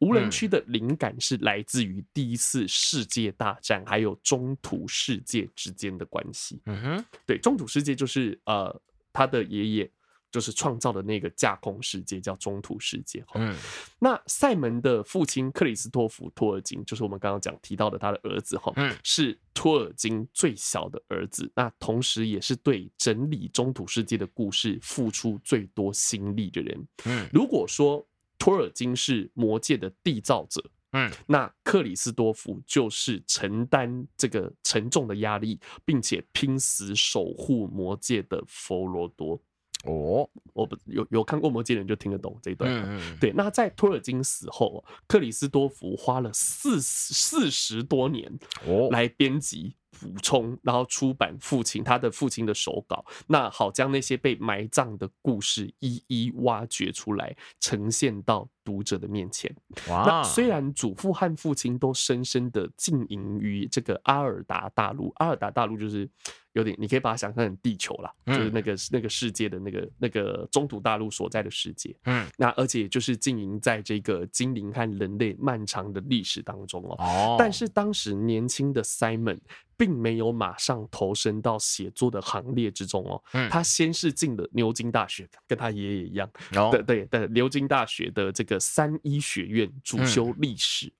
无人区的灵感是来自于第一次世界大战，还有中土世界之间的关系。嗯哼，对，中土世界就是呃，他的爷爷就是创造的那个架空世界，叫中土世界。嗯，那塞门的父亲克里斯托弗托尔金，就是我们刚刚讲提到的他的儿子哈，嗯，是托尔金最小的儿子，那同时也是对整理中土世界的故事付出最多心力的人。嗯，如果说。托尔金是魔戒的缔造者，嗯，那克里斯多夫就是承担这个沉重的压力，并且拼死守护魔戒的佛罗多。哦，我不有有看过魔戒的人就听得懂这一段。嗯嗯，对。那在托尔金死后，克里斯多夫花了四四十多年哦来编辑。补充，然后出版父亲他的父亲的手稿，那好将那些被埋葬的故事一一挖掘出来，呈现到读者的面前。哇！那虽然祖父和父亲都深深的浸淫于这个阿尔达大陆，阿尔达大陆就是有点，你可以把它想象成地球啦，就是那个那个世界的那个那个中土大陆所在的世界。嗯，那而且就是浸淫在这个精灵和人类漫长的历史当中哦。哦，但是当时年轻的 Simon。并没有马上投身到写作的行列之中哦，他先是进了牛津大学，跟他爷爷一样，对对对，牛津大学的这个三一学院主修历史，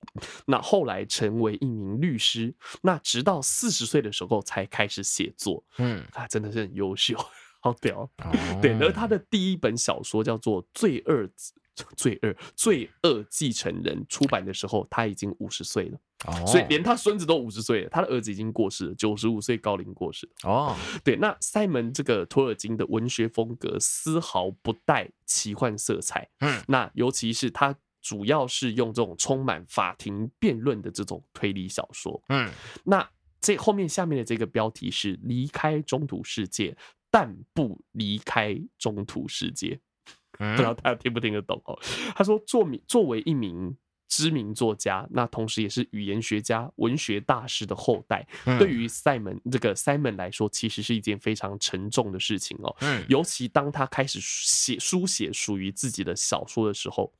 那后来成为一名律师，那直到四十岁的时候才开始写作，嗯，他真的是很优秀，好屌，对，而他的第一本小说叫做《罪恶罪恶罪恶继承人》，出版的时候他已经五十岁了。哦，所以连他孙子都五十岁了，他的儿子已经过世了，九十五岁高龄过世。哦，对，那塞门这个托尔金的文学风格丝毫不带奇幻色彩。嗯，那尤其是他主要是用这种充满法庭辩论的这种推理小说。嗯，那这后面下面的这个标题是离开中土世界，但不离开中土世界。不知道大家听不听得懂哦？他说作名作为一名。知名作家，那同时也是语言学家、文学大师的后代，对于塞门这个赛门来说，其实是一件非常沉重的事情哦。尤其当他开始写书写属于自己的小说的时候，“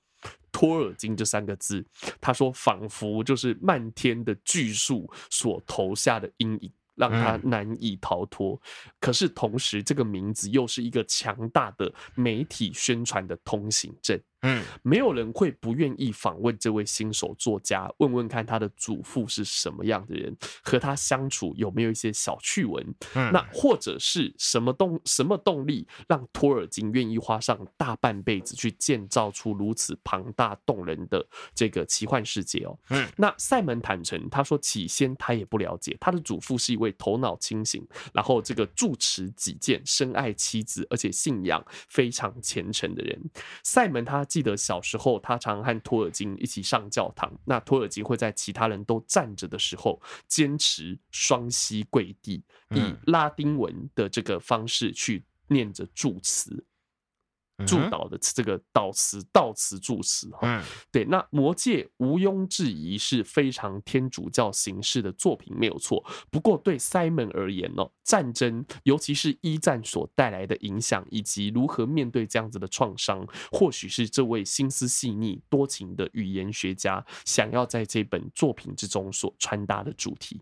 托尔金”这三个字，他说仿佛就是漫天的巨树所投下的阴影。让他难以逃脱，可是同时，这个名字又是一个强大的媒体宣传的通行证。嗯，没有人会不愿意访问这位新手作家，问问看他的祖父是什么样的人，和他相处有没有一些小趣闻。嗯，那或者是什么动什么动力让托尔金愿意花上大半辈子去建造出如此庞大动人的这个奇幻世界哦？嗯，那赛门坦诚，他说起先他也不了解，他的祖父是一位头脑清醒，然后这个住持己见、深爱妻子，而且信仰非常虔诚的人。赛门他。记得小时候，他常和托尔金一起上教堂。那托尔金会在其他人都站着的时候，坚持双膝跪地，以拉丁文的这个方式去念着祝词。祝祷的这个悼词、悼词、祝词哈，对，那《魔戒》毋庸置疑是非常天主教形式的作品，没有错。不过对 Simon 而言呢，战争，尤其是一战所带来的影响，以及如何面对这样子的创伤，或许是这位心思细腻、多情的语言学家想要在这本作品之中所传达的主题。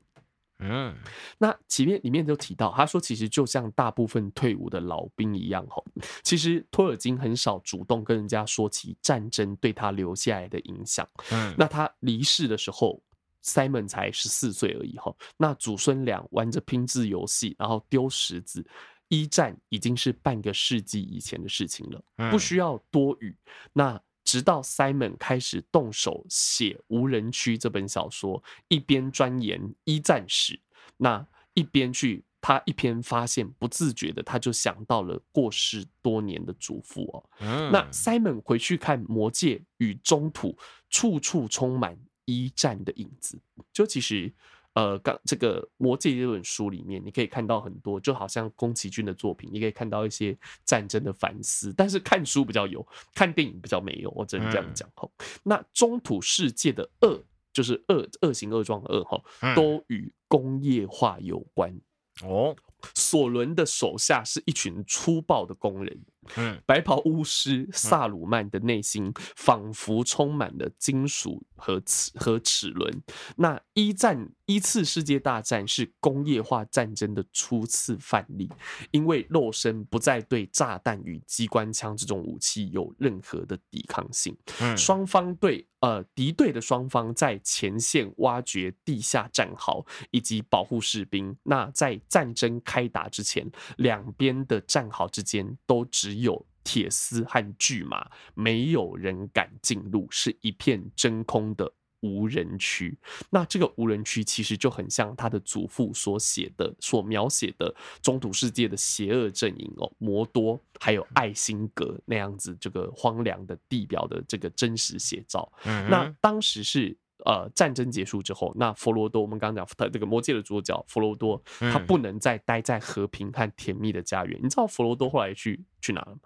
嗯，那前面里面就提到，他说其实就像大部分退伍的老兵一样，吼，其实托尔金很少主动跟人家说起战争对他留下来的影响。嗯，那他离世的时候，Simon 才十四岁而已，吼，那祖孙俩玩着拼字游戏，然后丢石子，一战已经是半个世纪以前的事情了，不需要多语。那直到 Simon 开始动手写《无人区》这本小说，一边钻研一战史，那一边去他一边发现，不自觉的他就想到了过世多年的祖父哦。那 Simon 回去看《魔戒》与中土，处处充满一战的影子，就其实。呃，刚这个《魔戒》这本书里面，你可以看到很多，就好像宫崎骏的作品，你可以看到一些战争的反思。但是看书比较有，看电影比较没有，我只能这样讲哈。那中土世界的恶，就是恶恶行恶状的恶哈，都与工业化有关哦。索伦的手下是一群粗暴的工人。嗯，白袍巫师萨鲁曼的内心仿佛充满了金属和齿和齿轮。那一战一次世界大战是工业化战争的初次范例，因为肉身不再对炸弹与机关枪这种武器有任何的抵抗性。嗯，双方对呃敌对的双方在前线挖掘地下战壕以及保护士兵。那在战争开打之前，两边的战壕之间都只有铁丝和巨马，没有人敢进入，是一片真空的无人区。那这个无人区其实就很像他的祖父所写的、所描写的中土世界的邪恶阵营哦，摩多还有艾辛格那样子，这个荒凉的地表的这个真实写照。嗯那当时是。呃，战争结束之后，那佛罗多，我们刚刚讲他这个魔界的主角佛罗多，他不能再待在和平和甜蜜的家园。你知道佛罗多后来去去哪了吗？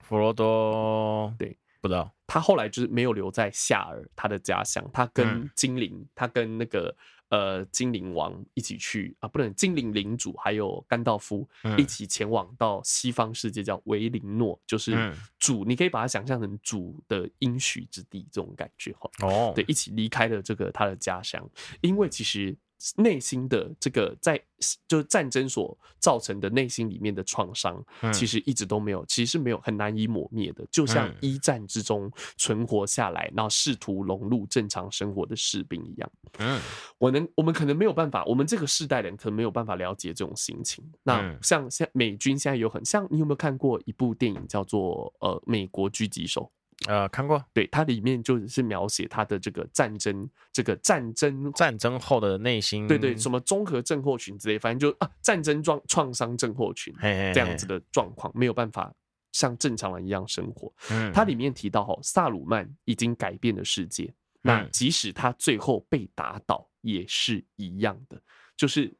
佛罗多对，不知道。他后来就是没有留在夏尔他的家乡，他跟精灵，他跟那个。呃，精灵王一起去啊，不能精灵领主还有甘道夫一起前往到西方世界，叫维林诺，就是主，你可以把它想象成主的应许之地这种感觉哈。哦，对，一起离开了这个他的家乡，因为其实。内心的这个在就是战争所造成的内心里面的创伤，其实一直都没有，其实是没有很难以抹灭的。就像一战之中存活下来，然后试图融入正常生活的士兵一样。嗯，我能，我们可能没有办法，我们这个世代人可能没有办法了解这种心情。那像像美军现在有很像，你有没有看过一部电影叫做呃《美国狙击手》？呃，看过，对，它里面就是描写他的这个战争，这个战争战争后的内心，对对，什么综合症候群之类，反正就啊，战争状创伤症候群这样子的状况，没有办法像正常人一样生活。嗯，它里面提到哈，萨鲁曼已经改变了世界，那即使他最后被打倒，也是一样的，就是。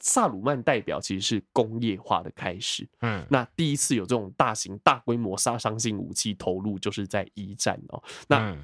萨鲁曼代表其实是工业化的开始，嗯，那第一次有这种大型大规模杀伤性武器投入，就是在一战哦。那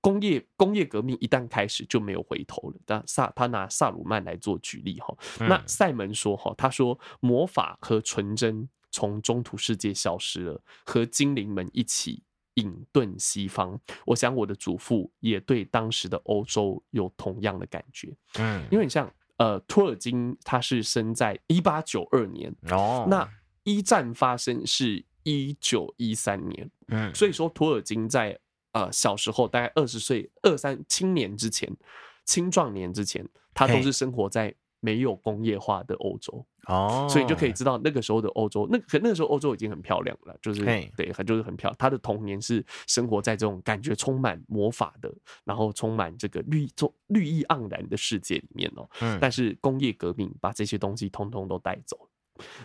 工业工业革命一旦开始，就没有回头了。但萨他拿萨鲁曼来做举例哈，那塞门说哈，他说魔法和纯真从中土世界消失了，和精灵们一起隐遁西方。我想我的祖父也对当时的欧洲有同样的感觉，嗯，因为你像。呃，托尔金他是生在一八九二年哦，那一战发生是一九一三年。嗯，所以说托尔金在呃小时候，大概二十岁、二三青年之前、青壮年之前，他都是生活在没有工业化的欧洲。哦，所以就可以知道那个时候的欧洲，那可那个时候欧洲已经很漂亮了，就是对，很就是很漂亮。他的童年是生活在这种感觉充满魔法的，然后充满这个绿中绿意盎然的世界里面哦。嗯，但是工业革命把这些东西通通都带走。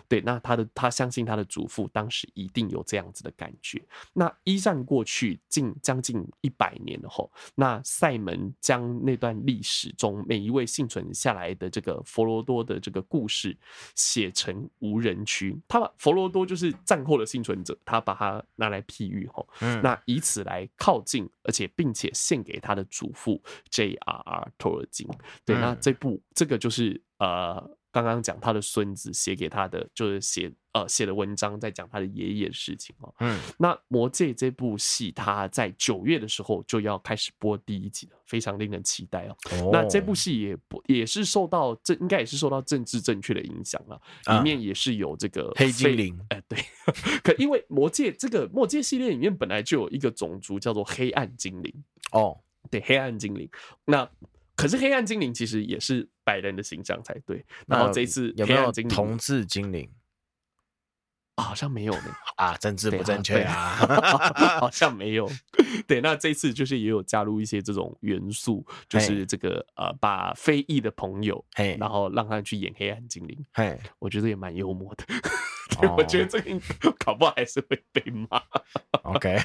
对，那他的他相信他的祖父当时一定有这样子的感觉。那一战过去近将近一百年了后，那塞门将那段历史中每一位幸存下来的这个佛罗多的这个故事写成无人区。他把佛罗多就是战后的幸存者，他把它拿来譬喻吼，那以此来靠近，而且并且献给他的祖父 J.R.R. 托尔金。对，那这部这个就是呃。刚刚讲他的孙子写给他的，就是写呃写的文章，在讲他的爷爷的事情哦。嗯，那《魔戒》这部戏，他在九月的时候就要开始播第一集了，非常令人期待哦。哦，那这部戏也不也是受到这应该也是受到政治正确的影响了，里面也是有这个黑精灵。哎，对，<laughs> 可因为《魔戒》这个《魔戒》系列里面本来就有一个种族叫做黑暗精灵哦，对，黑暗精灵那。可是黑暗精灵其实也是白人的形象才对。然后这一次有没有同志精灵？好像没有呢。<laughs> 啊，政治不正确啊，<laughs> 好像没有。<laughs> 对，那这次就是也有加入一些这种元素，就是这个呃，把非裔的朋友，然后让他去演黑暗精灵。嘿，我觉得也蛮幽默的。对，我觉得这个搞不好还是会被骂。OK，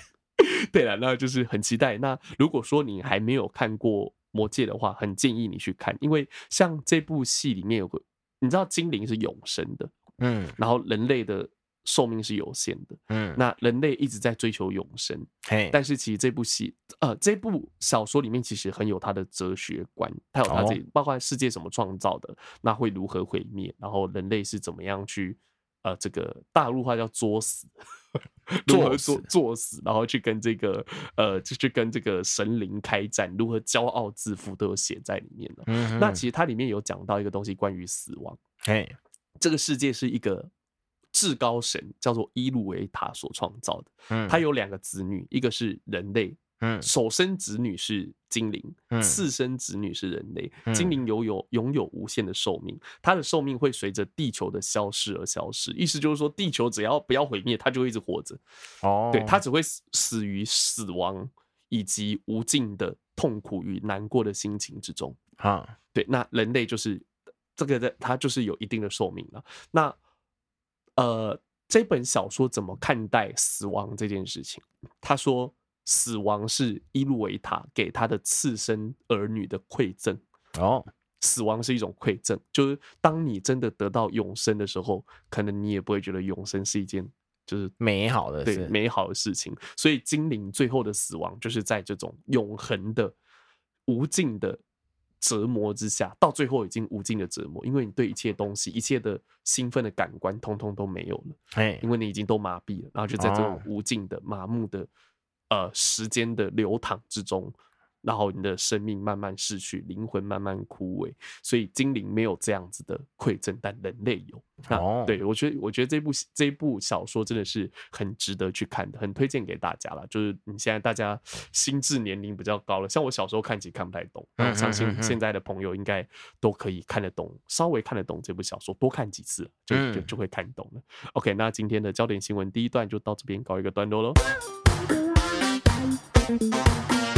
对了，那就是很期待。那如果说你还没有看过。魔戒的话，很建议你去看，因为像这部戏里面有个，你知道精灵是永生的，嗯，然后人类的寿命是有限的，嗯，那人类一直在追求永生，嘿，但是其实这部戏，呃，这部小说里面其实很有它的哲学观，它有它这，包括世界怎么创造的，那会如何毁灭，然后人类是怎么样去。呃，这个大陆话叫作死，<laughs> 如何作作死，然后去跟这个呃，就去跟这个神灵开战，如何骄傲自负，都有写在里面了。嗯，那其实它里面有讲到一个东西，关于死亡。哎，这个世界是一个至高神叫做伊鲁维塔所创造的。嗯，他有两个子女，一个是人类。嗯，首生子女是精灵，次生子女是人类。精灵拥有拥有无限的寿命，它的寿命会随着地球的消失而消失。意思就是说，地球只要不要毁灭，它就会一直活着。哦，对，它只会死死于死亡以及无尽的痛苦与难过的心情之中。啊，对，那人类就是这个的，它就是有一定的寿命了。那呃，这本小说怎么看待死亡这件事情？他说。死亡是伊露维塔给他的次生儿女的馈赠哦。死亡是一种馈赠，就是当你真的得到永生的时候，可能你也不会觉得永生是一件就是美好的对美好的事情。所以精灵最后的死亡，就是在这种永恒的无尽的折磨之下，到最后已经无尽的折磨，因为你对一切东西、一切的兴奋的感官，通通都没有了。哎，因为你已经都麻痹了，然后就在这种无尽的麻木的。呃，时间的流淌之中，然后你的生命慢慢逝去，灵魂慢慢枯萎。所以精灵没有这样子的馈赠，但人类有。哦，对，我觉得，我觉得这部这部小说真的是很值得去看的，很推荐给大家了。就是你现在大家心智年龄比较高了，像我小时候看其实看不太懂，那我相信现在的朋友应该都可以看得懂，稍微看得懂这部小说，多看几次就就就会看懂了。OK，那今天的焦点新闻第一段就到这边告一个段落喽。Thank you.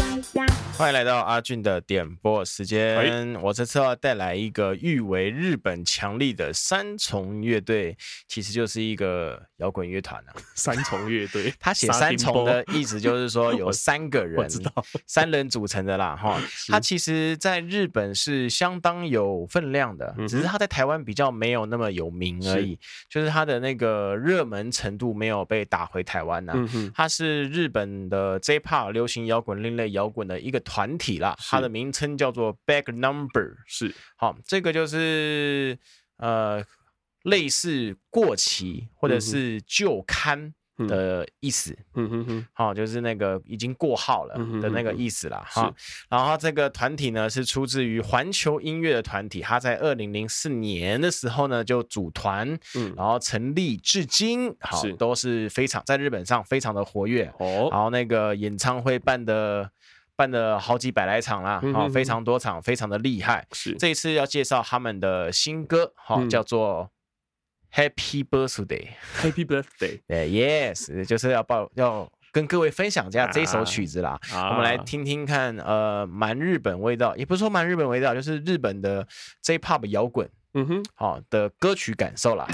欢迎来到阿俊的点播时间。我这次要带来一个誉为日本强力的三重乐队，其实就是一个摇滚乐团啊。<laughs> 三重乐队，<laughs> 他写三重的意思就是说有三个人，<laughs> 三人组成的啦。哈，他其实在日本是相当有分量的，只是他在台湾比较没有那么有名而已。就是他的那个热门程度没有被打回台湾呐。他是日本的 J-Pop 流行摇滚、另类摇滚的一个。团体啦，它的名称叫做 Back Number，是。好，这个就是呃类似过期或者是旧刊的意思，嗯哼哼，好，就是那个已经过号了的那个意思啦。哈。然后这个团体呢是出自于环球音乐的团体，它在二零零四年的时候呢就组团，嗯，然后成立至今，好，都是非常在日本上非常的活跃哦。然后那个演唱会办的办了好几百来场啦，好，非常多场，非常的厉害。是这一次要介绍他们的新歌，好，叫做。Happy birthday，Happy birthday，<laughs> 对，Yes，就是要报要跟各位分享一下这首曲子啦。啊、我们来听听看，呃，蛮日本味道，也不是说蛮日本味道，就是日本的 J-pop 摇滚，嗯哼，好的歌曲感受啦。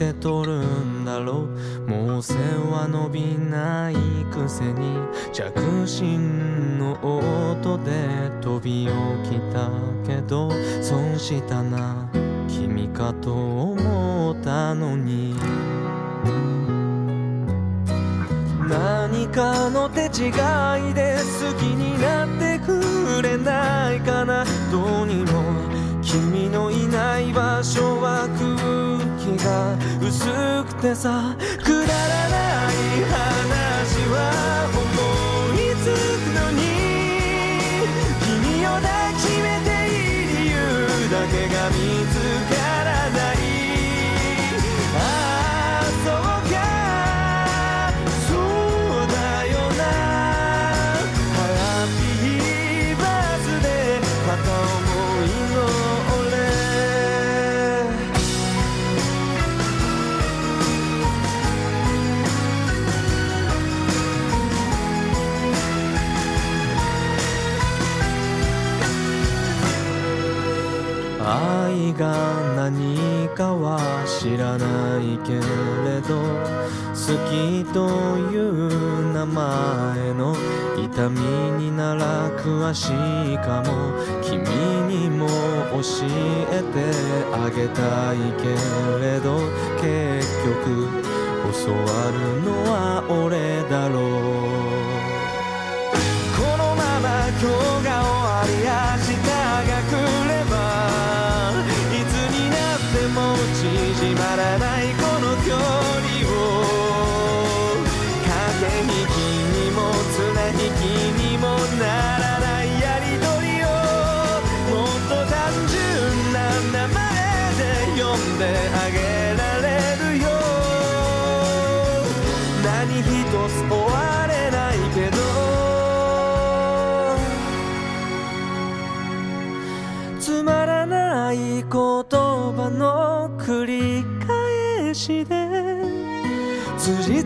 て取るんだろうもう背は伸びないくせに着信の音で飞び起きたけど损したな君かと思ったのに。何かの手违いでってさくだらしかも君にも教えてあげたいけれど結局教わるのは俺だろう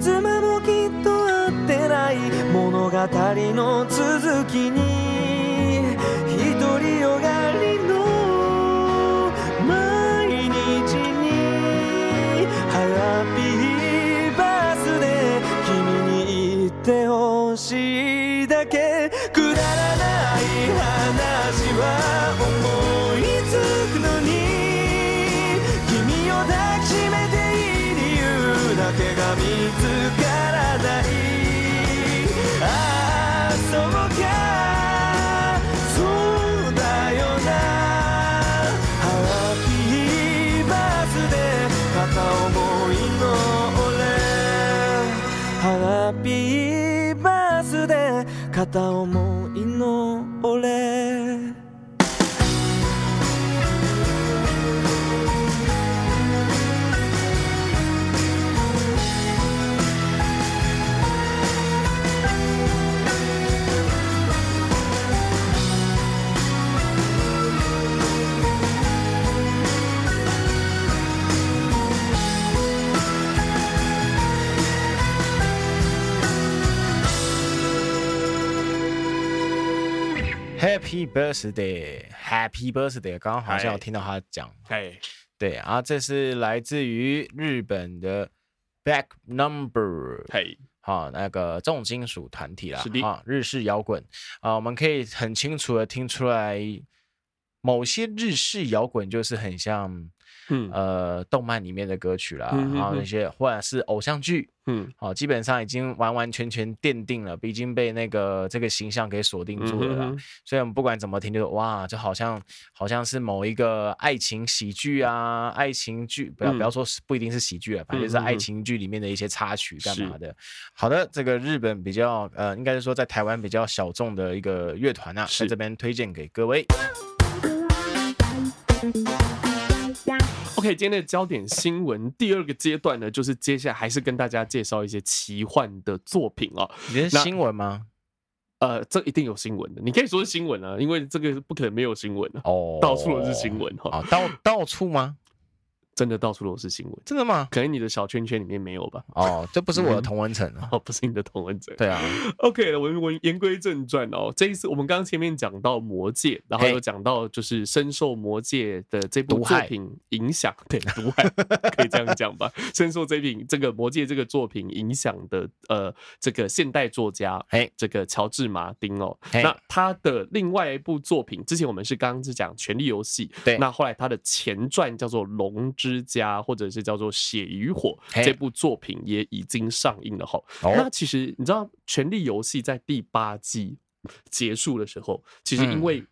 辻褄もきっと合ってない物语の続きに独りよがりの毎日にハッピーバースデー君に言ってほしいだけ。くだらない话はつからないああそうかそうだよな。ハッピーバースデー片思いの俺。ハッピーバースデー片思いの俺。，Happy Birthday，Happy Birthday，刚刚好像有听到他讲，嘿，对啊，这是来自于日本的 Back Number，嘿，好，那个重金属团体啦，是的，啊，日式摇滚。啊，我们可以很清楚的听出来，某些日式摇滚就是很像。嗯，呃，动漫里面的歌曲啦，嗯、然后那些或者是偶像剧，嗯，好，基本上已经完完全全奠定了，已经被那个这个形象给锁定住了啦。嗯、所以我们不管怎么听，就哇，就好像好像是某一个爱情喜剧啊，爱情剧，不要不要说不一定是喜剧啊，反正就是爱情剧里面的一些插曲干嘛的。好的，这个日本比较呃，应该是说在台湾比较小众的一个乐团啊，在这边推荐给各位。OK，今天的焦点新闻第二个阶段呢，就是接下来还是跟大家介绍一些奇幻的作品哦。你是新闻吗？呃，这一定有新闻的，你可以说是新闻啊，因为这个不可能没有新闻的哦，到处都是新闻哈，到到处吗？真的到处都是新闻，真的吗？可能你的小圈圈里面没有吧？哦，这不是我的同文层 <laughs> 哦，不是你的同文层。对啊，OK，我我言归正传哦。这一次我们刚刚前面讲到魔戒，然后又讲到就是深受魔戒的这部作品影响，对，毒害可以这样讲吧？<laughs> 深受这品这个魔戒这个作品影响的呃，这个现代作家，哎，这个乔治马丁哦，那他的另外一部作品，之前我们是刚刚是讲《权力游戏》，对，那后来他的前传叫做《龙》。之家，或者是叫做《血与火》这部作品也已经上映了哈。那其实你知道，《权力游戏》在第八季结束的时候，其实因为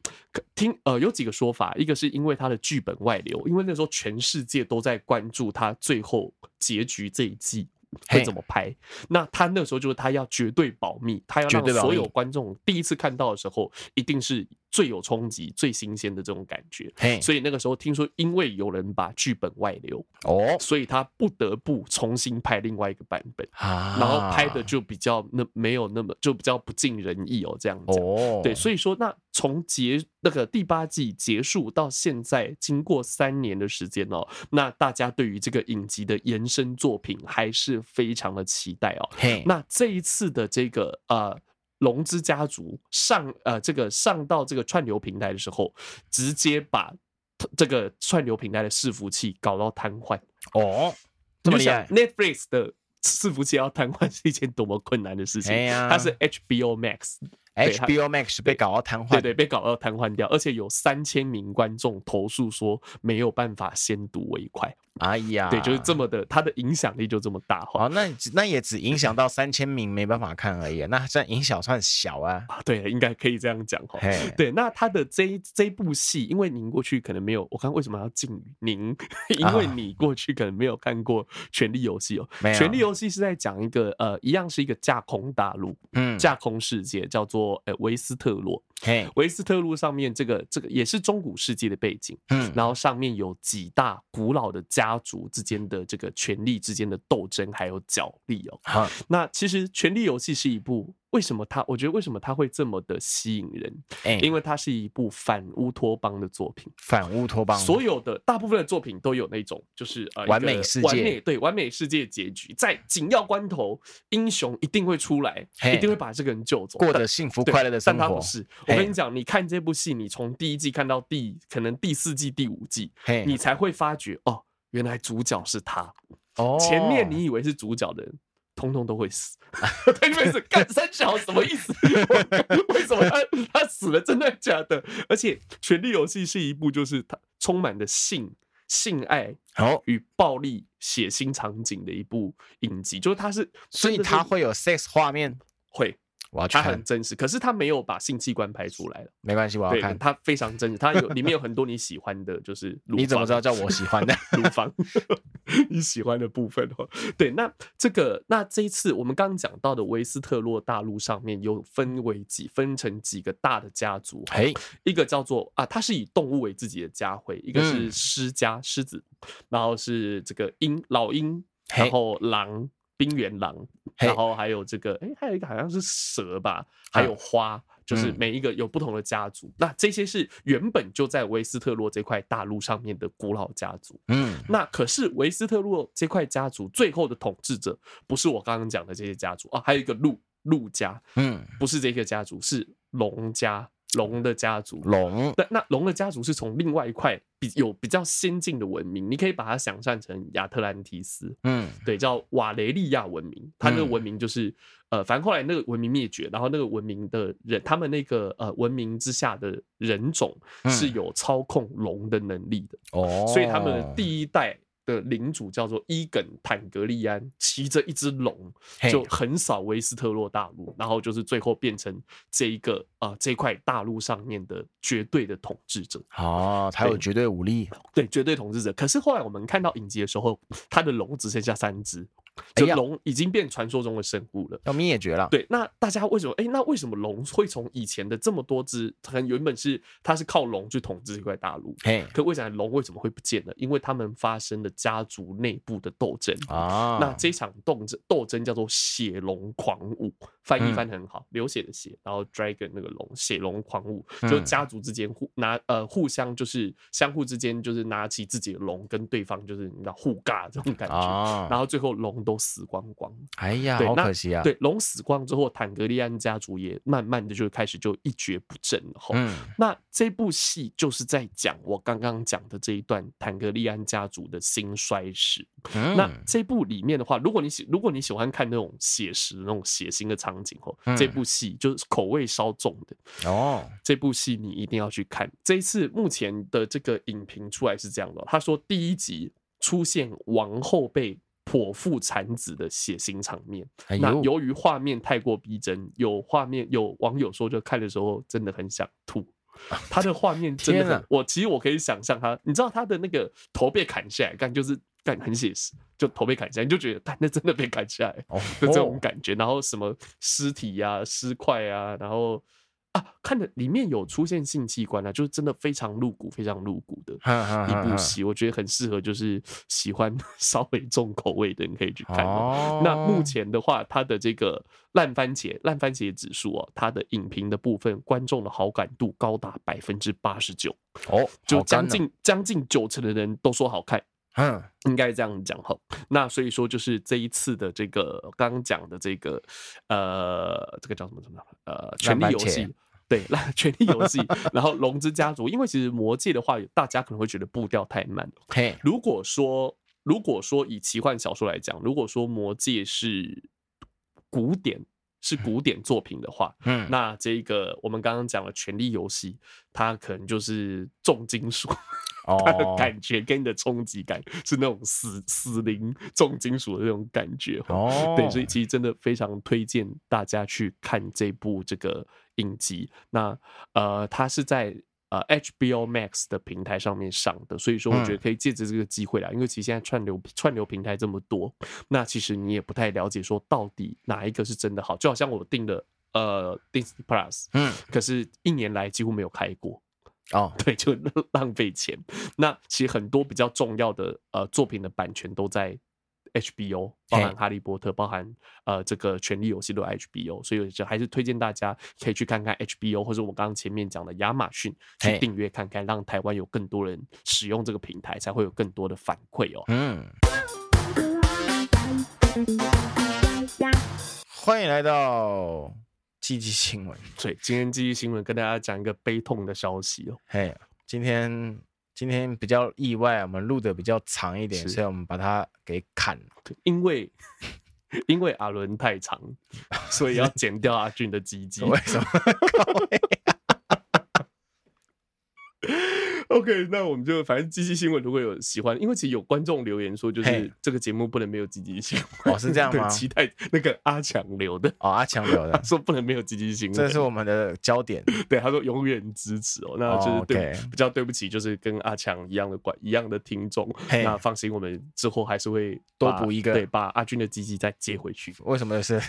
听呃有几个说法，一个是因为他的剧本外流，因为那时候全世界都在关注他最后结局这一季会怎么拍。那他那时候就是他要绝对保密，他要让所有观众第一次看到的时候，一定是。最有冲击、最新鲜的这种感觉，所以那个时候听说，因为有人把剧本外流哦，所以他不得不重新拍另外一个版本，然后拍的就比较那没有那么就比较不尽人意哦，这样讲。对，所以说那从结那个第八季结束到现在，经过三年的时间哦，那大家对于这个影集的延伸作品还是非常的期待哦。那这一次的这个呃。龙之家族上呃，这个上到这个串流平台的时候，直接把这个串流平台的伺服器搞到瘫痪哦，这么厉害！Netflix 的伺服器要瘫痪 <laughs> 是一件多么困难的事情？它是 HBO Max，HBO Max 被搞到瘫痪，对对，被搞到瘫痪掉，而且有三千名观众投诉说没有办法先睹为快。哎呀，对，就是这么的，它的影响力就这么大。哦，那那也只影响到三千名没办法看而已，那算影响算小啊。对，应该可以这样讲哈。对，那他的这一这部戏，因为您过去可能没有，我看为什么要敬语您？<laughs> 因为你过去可能没有看过《权力游戏》哦。权力游戏》是在讲一个呃，一样是一个架空大陆，嗯，架空世界，叫做呃维斯特洛。嘿，<laughs> 维斯特路上面这个这个也是中古世纪的背景，嗯，然后上面有几大古老的家族之间的这个权力之间的斗争，还有角力哦。好，那其实《权力游戏》是一部。为什么他？我觉得为什么他会这么的吸引人？欸、因为它是一部反乌托邦的作品。反乌托邦，所有的大部分的作品都有那种，就是呃，完美世界，完美对完美世界结局，在紧要关头，英雄一定会出来，一定会把这个人救走，过得幸福快乐的生活。但他不是，我跟你讲，你看这部戏，你从第一季看到第可能第四季、第五季，你才会发觉哦，原来主角是他。哦，前面你以为是主角的人。通通都会死，<laughs> 他，因为是干三小什么意思？<laughs> 为什么他他死了？真的假的？而且《权力游戏》是一部就是它充满的性、性爱、好与暴力、血腥场景的一部影集，就是它是，所以它会有 sex 画面，会。它很真实，可是他没有把性器官拍出来了。没关系，我要看。它非常真实，它有里面有很多你喜欢的，就是你怎么知道叫我喜欢的 <laughs> 乳房？你喜欢的部分哦。对，那这个那这一次我们刚刚讲到的维斯特洛大陆上面有分为几分成几个大的家族，哎，一个叫做啊，它是以动物为自己的家徽，一个是狮家狮子，然后是这个鹰老鹰，然后狼。冰原狼，然后还有这个，哎，还有一个好像是蛇吧，还有花，就是每一个有不同的家族。那这些是原本就在维斯特洛这块大陆上面的古老家族。嗯，那可是维斯特洛这块家族最后的统治者不是我刚刚讲的这些家族啊，还有一个陆陆家，嗯，不是这个家族，是龙家。龙的家族，龙。对，那龙的家族是从另外一块比有比较先进的文明，你可以把它想象成亚特兰提斯，嗯，对，叫瓦雷利亚文明。它那个文明就是、嗯、呃，反正后来那个文明灭绝，然后那个文明的人，他们那个呃文明之下的人种是有操控龙的能力的哦，所以他们的第一代。的领主叫做伊耿坦格利安，骑着一只龙就横扫威斯特洛大陆，然后就是最后变成这一个啊、呃、这块大陆上面的绝对的统治者哦，他有绝对武力，对，对绝对统治者。可是后来我们看到影集的时候，他的龙只剩下三只。就龙已经变传说中的生物了，要灭绝了。对，那大家为什么？哎、欸，那为什么龙会从以前的这么多只，可能原本是它是靠龙去统治这块大陆，嘿，可为什么龙为什么会不见了？因为他们发生了家族内部的斗争啊。那这场斗争斗争叫做血龙狂舞，翻译翻得很好，嗯、流血的血，然后 dragon 那个龙，血龙狂舞，就家族之间互拿呃互相就是相互之间就是拿起自己的龙跟对方就是你知道互尬这种感觉，啊、然后最后龙。都死光光，哎呀，好可惜啊！对，龙死光之后，坦格利安家族也慢慢的就开始就一蹶不振了。嗯，那这部戏就是在讲我刚刚讲的这一段坦格利安家族的兴衰史。嗯、那这部里面的话，如果你喜如果你喜欢看那种写实那种血腥的场景哦，嗯、这部戏就是口味稍重的哦。这部戏你一定要去看。这一次目前的这个影评出来是这样的，他说第一集出现王后被。剖腹产子的血腥场面，哎、那由于画面太过逼真，有画面有网友说，就看的时候真的很想吐。<laughs> 他的画面真的我其实我可以想象他，你知道他的那个头被砍下来，干就是干很写实，就头被砍下来，你就觉得，干那真的被砍下来，哦、就这种感觉。然后什么尸体呀、啊、尸块啊，然后。啊，看的里面有出现性器官啊，就是真的非常露骨、非常露骨的一部戏，我觉得很适合就是喜欢 <laughs> 稍微重口味的人可以去看。哦、那目前的话，它的这个烂番茄烂番茄指数哦，它的影评的部分，观众的好感度高达百分之八十九哦，就将近将近九成的人都说好看。嗯，应该这样讲哈。那所以说，就是这一次的这个刚刚讲的这个呃，这个叫什么什么呃，权力游戏。对，《<laughs> 权力游戏》，然后《龙之家族》，因为其实《魔戒》的话，大家可能会觉得步调太慢。嘿，如果说如果说以奇幻小说来讲，如果说《魔戒》是古典是古典作品的话，<laughs> 嗯，那这个我们刚刚讲了《权力游戏》，它可能就是重金属，它的 <laughs> 感觉跟你的冲击感是那种死死灵重金属的那种感觉。哦，对，所以其实真的非常推荐大家去看这部这个。影集，那呃，它是在呃 HBO Max 的平台上面上的，所以说我觉得可以借着这个机会啦，嗯、因为其实现在串流串流平台这么多，那其实你也不太了解说到底哪一个是真的好，就好像我订的呃 Disney Plus，嗯，可是一年来几乎没有开过哦，<laughs> 对，就浪费钱。那其实很多比较重要的呃作品的版权都在。HBO 包含《哈利波特》，包含呃这个《权力游戏》都 HBO，所以就还是推荐大家可以去看看 HBO，或者我刚刚前面讲的亚马逊去订阅看看，让台湾有更多人使用这个平台，才会有更多的反馈哦。嗯，欢迎来到鸡鸡新闻。<laughs> 对，今天积极新闻跟大家讲一个悲痛的消息哦。嘿，今天。今天比较意外，我们录的比较长一点，所以我们把它给砍了。因为 <laughs> 因为阿伦太长，所以要剪掉阿俊的鸡鸡。<laughs> 为什么？OK，那我们就反正积极新闻如果有喜欢，因为其实有观众留言说，就是这个节目不能没有积极新闻。哦，是这样吗？期待那个阿强留的哦，阿强留的 <laughs> 说不能没有积极新闻，这是我们的焦点。<laughs> 对，他说永远支持哦，那就是对比较对不起，就是跟阿强一样的观一样的听众。那放心，我们之后还是会多补一个，对，把阿军的积极再接回去。为什么是？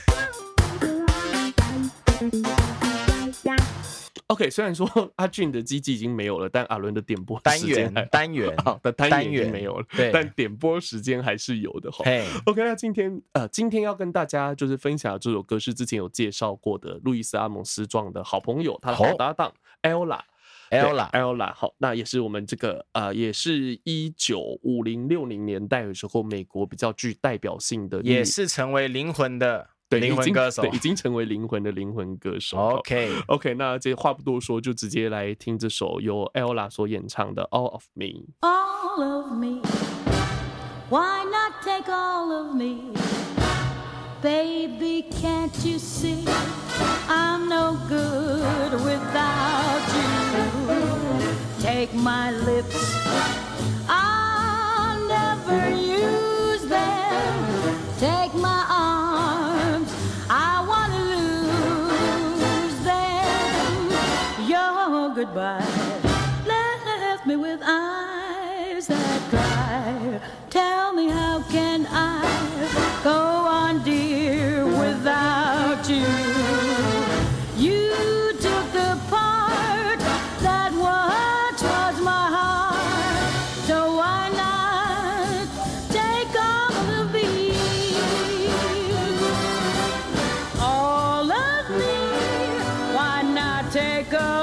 OK，虽然说 <laughs> 阿俊的机器已经没有了，但阿伦的点播单元单元 <laughs> 好的单元没有了，对，但点播时间还是有的哈。OK，那今天呃，今天要跟大家就是分享这首歌是之前有介绍过的路易斯阿蒙斯壮的好朋友，他的好搭档 Ella，Ella，Ella，好，那也是我们这个呃，也是一九五零六零年代的时候，美国比较具代表性的，也是成为灵魂的。对，灵魂歌手，对，已经成为灵魂的灵魂歌手。OK OK，那这话不多说，就直接来听这首由 Ella 所演唱的《All of Me》。All of me, why not take all of me? Baby, can't you see I'm no good without you? Take my lips, take a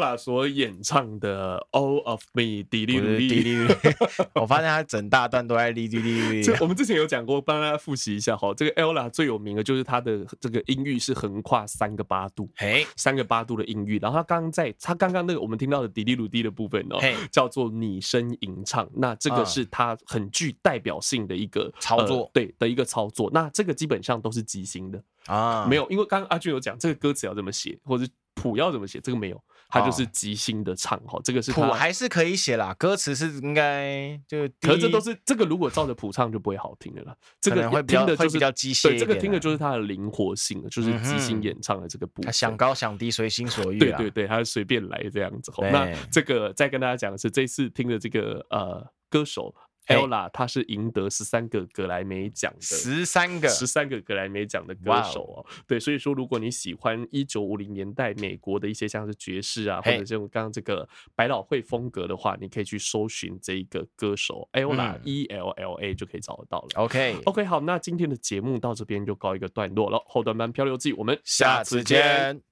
Ella 所演唱的《All of Me》滴哩不是哩滴哩哩，<laughs> 我发现他整大段都在滴滴滴这我们之前有讲过，帮大家复习一下哈。这个 Ella 最有名的就是他的这个音域是横跨三个八度，嘿，三个八度的音域。然后他刚刚在他刚刚那个我们听到的滴哩噜滴的部分哦嘿，叫做拟声吟唱。那这个是他很具代表性的一个操作呃，对的一个操作。那这个基本上都是即兴的，啊，没有，因为刚刚阿俊有讲这个歌词要怎么写，或者谱要怎么写，这个没有，他就是即兴的唱哈。这个是他谱还是可以写啦，歌词是应该就可是这都是这个，如果照着谱唱就不会好听了啦。这个会听的就是会比较机械对，这个听的就是它的灵活性了，就是即兴演唱的这个部分。他想高想低随心所 <laughs> 欲啊，对对对，他随便来这样子。对那这个再跟大家讲的是，这次听的这个呃歌手嘿 Ella，她是赢得十三个格莱美奖的。十三个，十三个格莱美奖的歌手哦，对，所以说如果你喜欢一九五零年代美国的一些像是爵士啊，或者这种刚刚这个百老汇风格的话，你可以去搜寻这一个歌手 Ella E L L A 就可以找得到了。OK OK，好，那今天的节目到这边就告一个段落了。后段班漂流记，我们下次见。